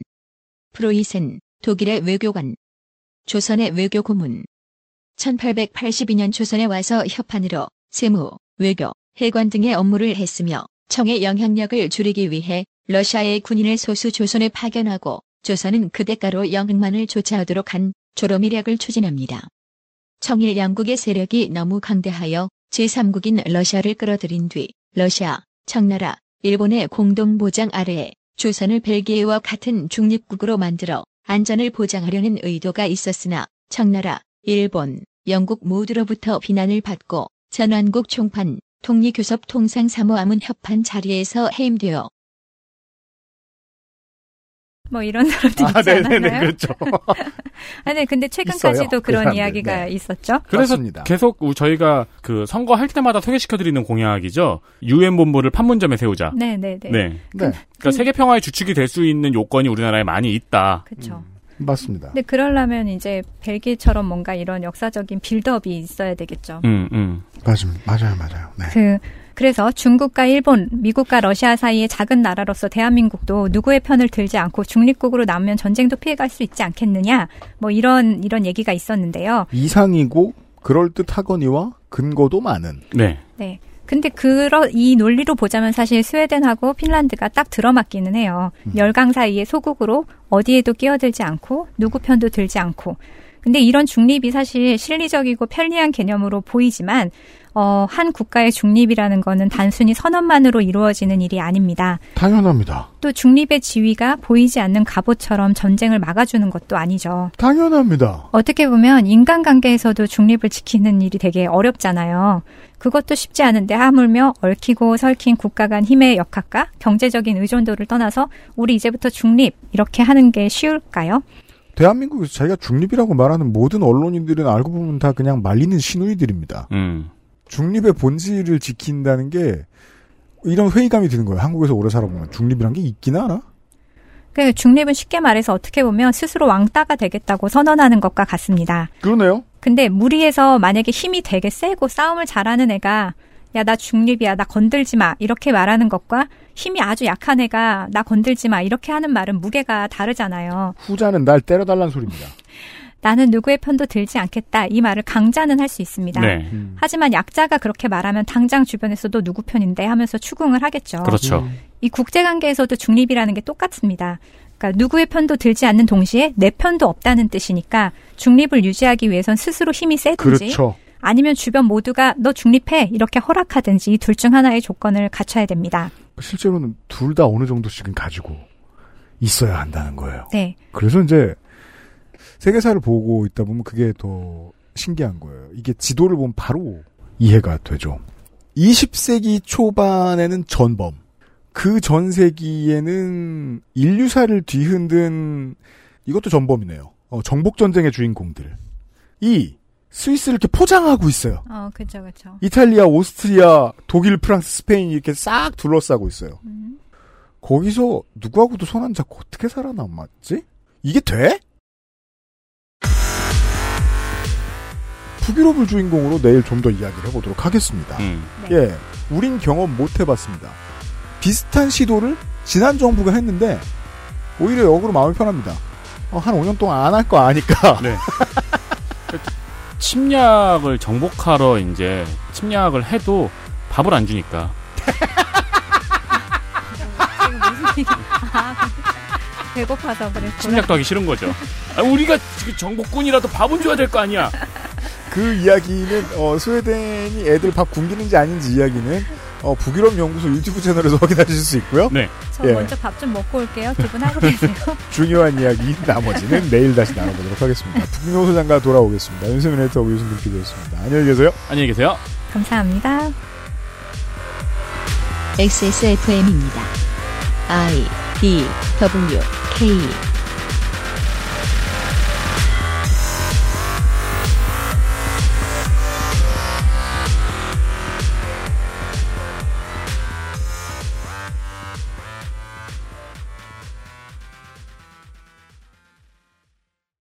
프로이센 독일의 외교관. 조선의 외교 고문. 1882년 조선에 와서 협판으로 세무, 외교, 해관 등의 업무를 했으며 청의 영향력을 줄이기 위해 러시아의 군인을 소수 조선에 파견하고 조선은 그 대가로 영흥만을 조차하도록 한 조로미략을 추진합니다. 청일 양국의 세력이 너무 강대하여 제3국인 러시아를 끌어들인 뒤 러시아, 청나라, 일본의 공동 보장 아래에 조선을 벨기에와 같은 중립국으로 만들어 안전을 보장하려는 의도가 있었으나 청나라, 일본, 영국 모두로부터 비난을 받고 전완국 총판, 통리교섭 통상사무함은 협판 자리에서 해임되어 뭐 이런 사람도 아, 있지 네네네, 않았나요? 그렇죠. 아니 근데 최근까지도 있어요. 그 그런 사람들. 이야기가 네. 있었죠. 그래서 맞습니다. 계속 우- 저희가 그 선거할 때마다 소개시켜드리는 공약이죠. 유엔 본부를 판문점에 세우자. 네, 네, 네. 네. 그러니까 세계 평화의 주축이 될 수 있는 요건이 우리나라에 많이 있다. 그렇죠. 맞습니다. 근데 그러려면 이제 벨기에처럼 뭔가 이런 역사적인 빌드업이 있어야 되겠죠. 음, 음. 맞습니다. 맞아요, 맞아요. 네. 그 그래서 중국과 일본, 미국과 러시아 사이의 작은 나라로서 대한민국도 누구의 편을 들지 않고 중립국으로 남으면 전쟁도 피해갈 수 있지 않겠느냐. 뭐 이런 이런 얘기가 있었는데요. 이상이고 그럴 듯하거니와 근거도 많은. 네. 네. 근데 그러 이 논리로 보자면 사실 스웨덴하고 핀란드가 딱 들어맞기는 해요. 열강 사이의 소국으로 어디에도 끼어들지 않고 누구 편도 들지 않고. 근데 이런 중립이 사실 실리적이고 편리한 개념으로 보이지만 어, 한 국가의 중립이라는 거는 단순히 선언만으로 이루어지는 일이 아닙니다. 당연합니다. 또 중립의 지위가 보이지 않는 갑옷처럼 전쟁을 막아주는 것도 아니죠. 당연합니다. 어떻게 보면 인간관계에서도 중립을 지키는 일이 되게 어렵잖아요. 그것도 쉽지 않은데 하물며 얽히고 설킨 국가 간 힘의 역학과 경제적인 의존도를 떠나서 우리 이제부터 중립 이렇게 하는 게 쉬울까요? 대한민국에서 자기가 중립이라고 말하는 모든 언론인들은 알고 보면 다 그냥 말리는 신우이들입니다. 음. 중립의 본질을 지킨다는 게 이런 회의감이 드는 거예요. 한국에서 오래 살아보면 중립이란 게 있긴 하나? 그 중립은 쉽게 말해서 어떻게 보면 스스로 왕따가 되겠다고 선언하는 것과 같습니다. 그러네요. 근데 무리해서 만약에 힘이 되게 세고 싸움을 잘하는 애가 야 나 중립이야 나 건들지 마 이렇게 말하는 것과 힘이 아주 약한 애가 나 건들지 마 이렇게 하는 말은 무게가 다르잖아요. 후자는 날 때려달라는 소리입니다. 나는 누구의 편도 들지 않겠다 이 말을 강자는 할 수 있습니다. 네. 하지만 약자가 그렇게 말하면 당장 주변에서도 누구 편인데 하면서 추궁을 하겠죠. 그렇죠. 이 국제관계에서도 중립이라는 게 똑같습니다. 그러니까 누구의 편도 들지 않는 동시에 내 편도 없다는 뜻이니까 중립을 유지하기 위해선 스스로 힘이 세든지 그렇죠. 아니면 주변 모두가 너 중립해 이렇게 허락하든지 이 둘 중 하나의 조건을 갖춰야 됩니다. 실제로는 둘 다 어느 정도씩은 가지고 있어야 한다는 거예요. 네. 그래서 이제 세계사를 보고 있다 보면 그게 더 신기한 거예요. 이게 지도를 보면 바로 이해가 되죠. 20세기 초반에는 전범, 그 전 세기에는 인류사를 뒤흔든 이것도 전범이네요. 어, 정복 전쟁의 주인공들. 이 스위스를 이렇게 포장하고 있어요. 어, 그죠, 그죠. 이탈리아, 오스트리아, 독일, 프랑스, 스페인 이렇게 싹 둘러싸고 있어요. 거기서 누구하고도 손 안 잡고 어떻게 살아남았지? 이게 돼? 북유럽을 주인공으로 내일 좀 더 이야기를 해보도록 하겠습니다. 음. 예, 우린 경험 못 해봤습니다. 비슷한 시도를 지난 정부가 했는데 오히려 역으로 마음이 편합니다. 어, 한 5년 동안 안 할 거 아니까. 네. 침략을 정복하러 이제 침략을 해도 밥을 안 주니까. 배고파서 그랬구나. 침략도 하기 싫은 거죠. 아, 우리가 지금 정복군이라도 밥은 줘야 될 거 아니야. 그 이야기는 어, 스웨덴이 애들 밥 굶기는지 아닌지 이야기는 어, 북유럽 연구소 유튜브 채널에서 확인하실 수 있고요. 네. 저 먼저 밥 좀 먹고 올게요. 두 분 하고 계세요. 중요한 이야기 나머지는 내일 다시 나눠보도록 하겠습니다. 북유노 소장과 돌아오겠습니다. 윤세민 에디터하고 유승균 PD였습니다. 안녕히 계세요. 안녕히 계세요. 감사합니다. XSFM입니다. I D W K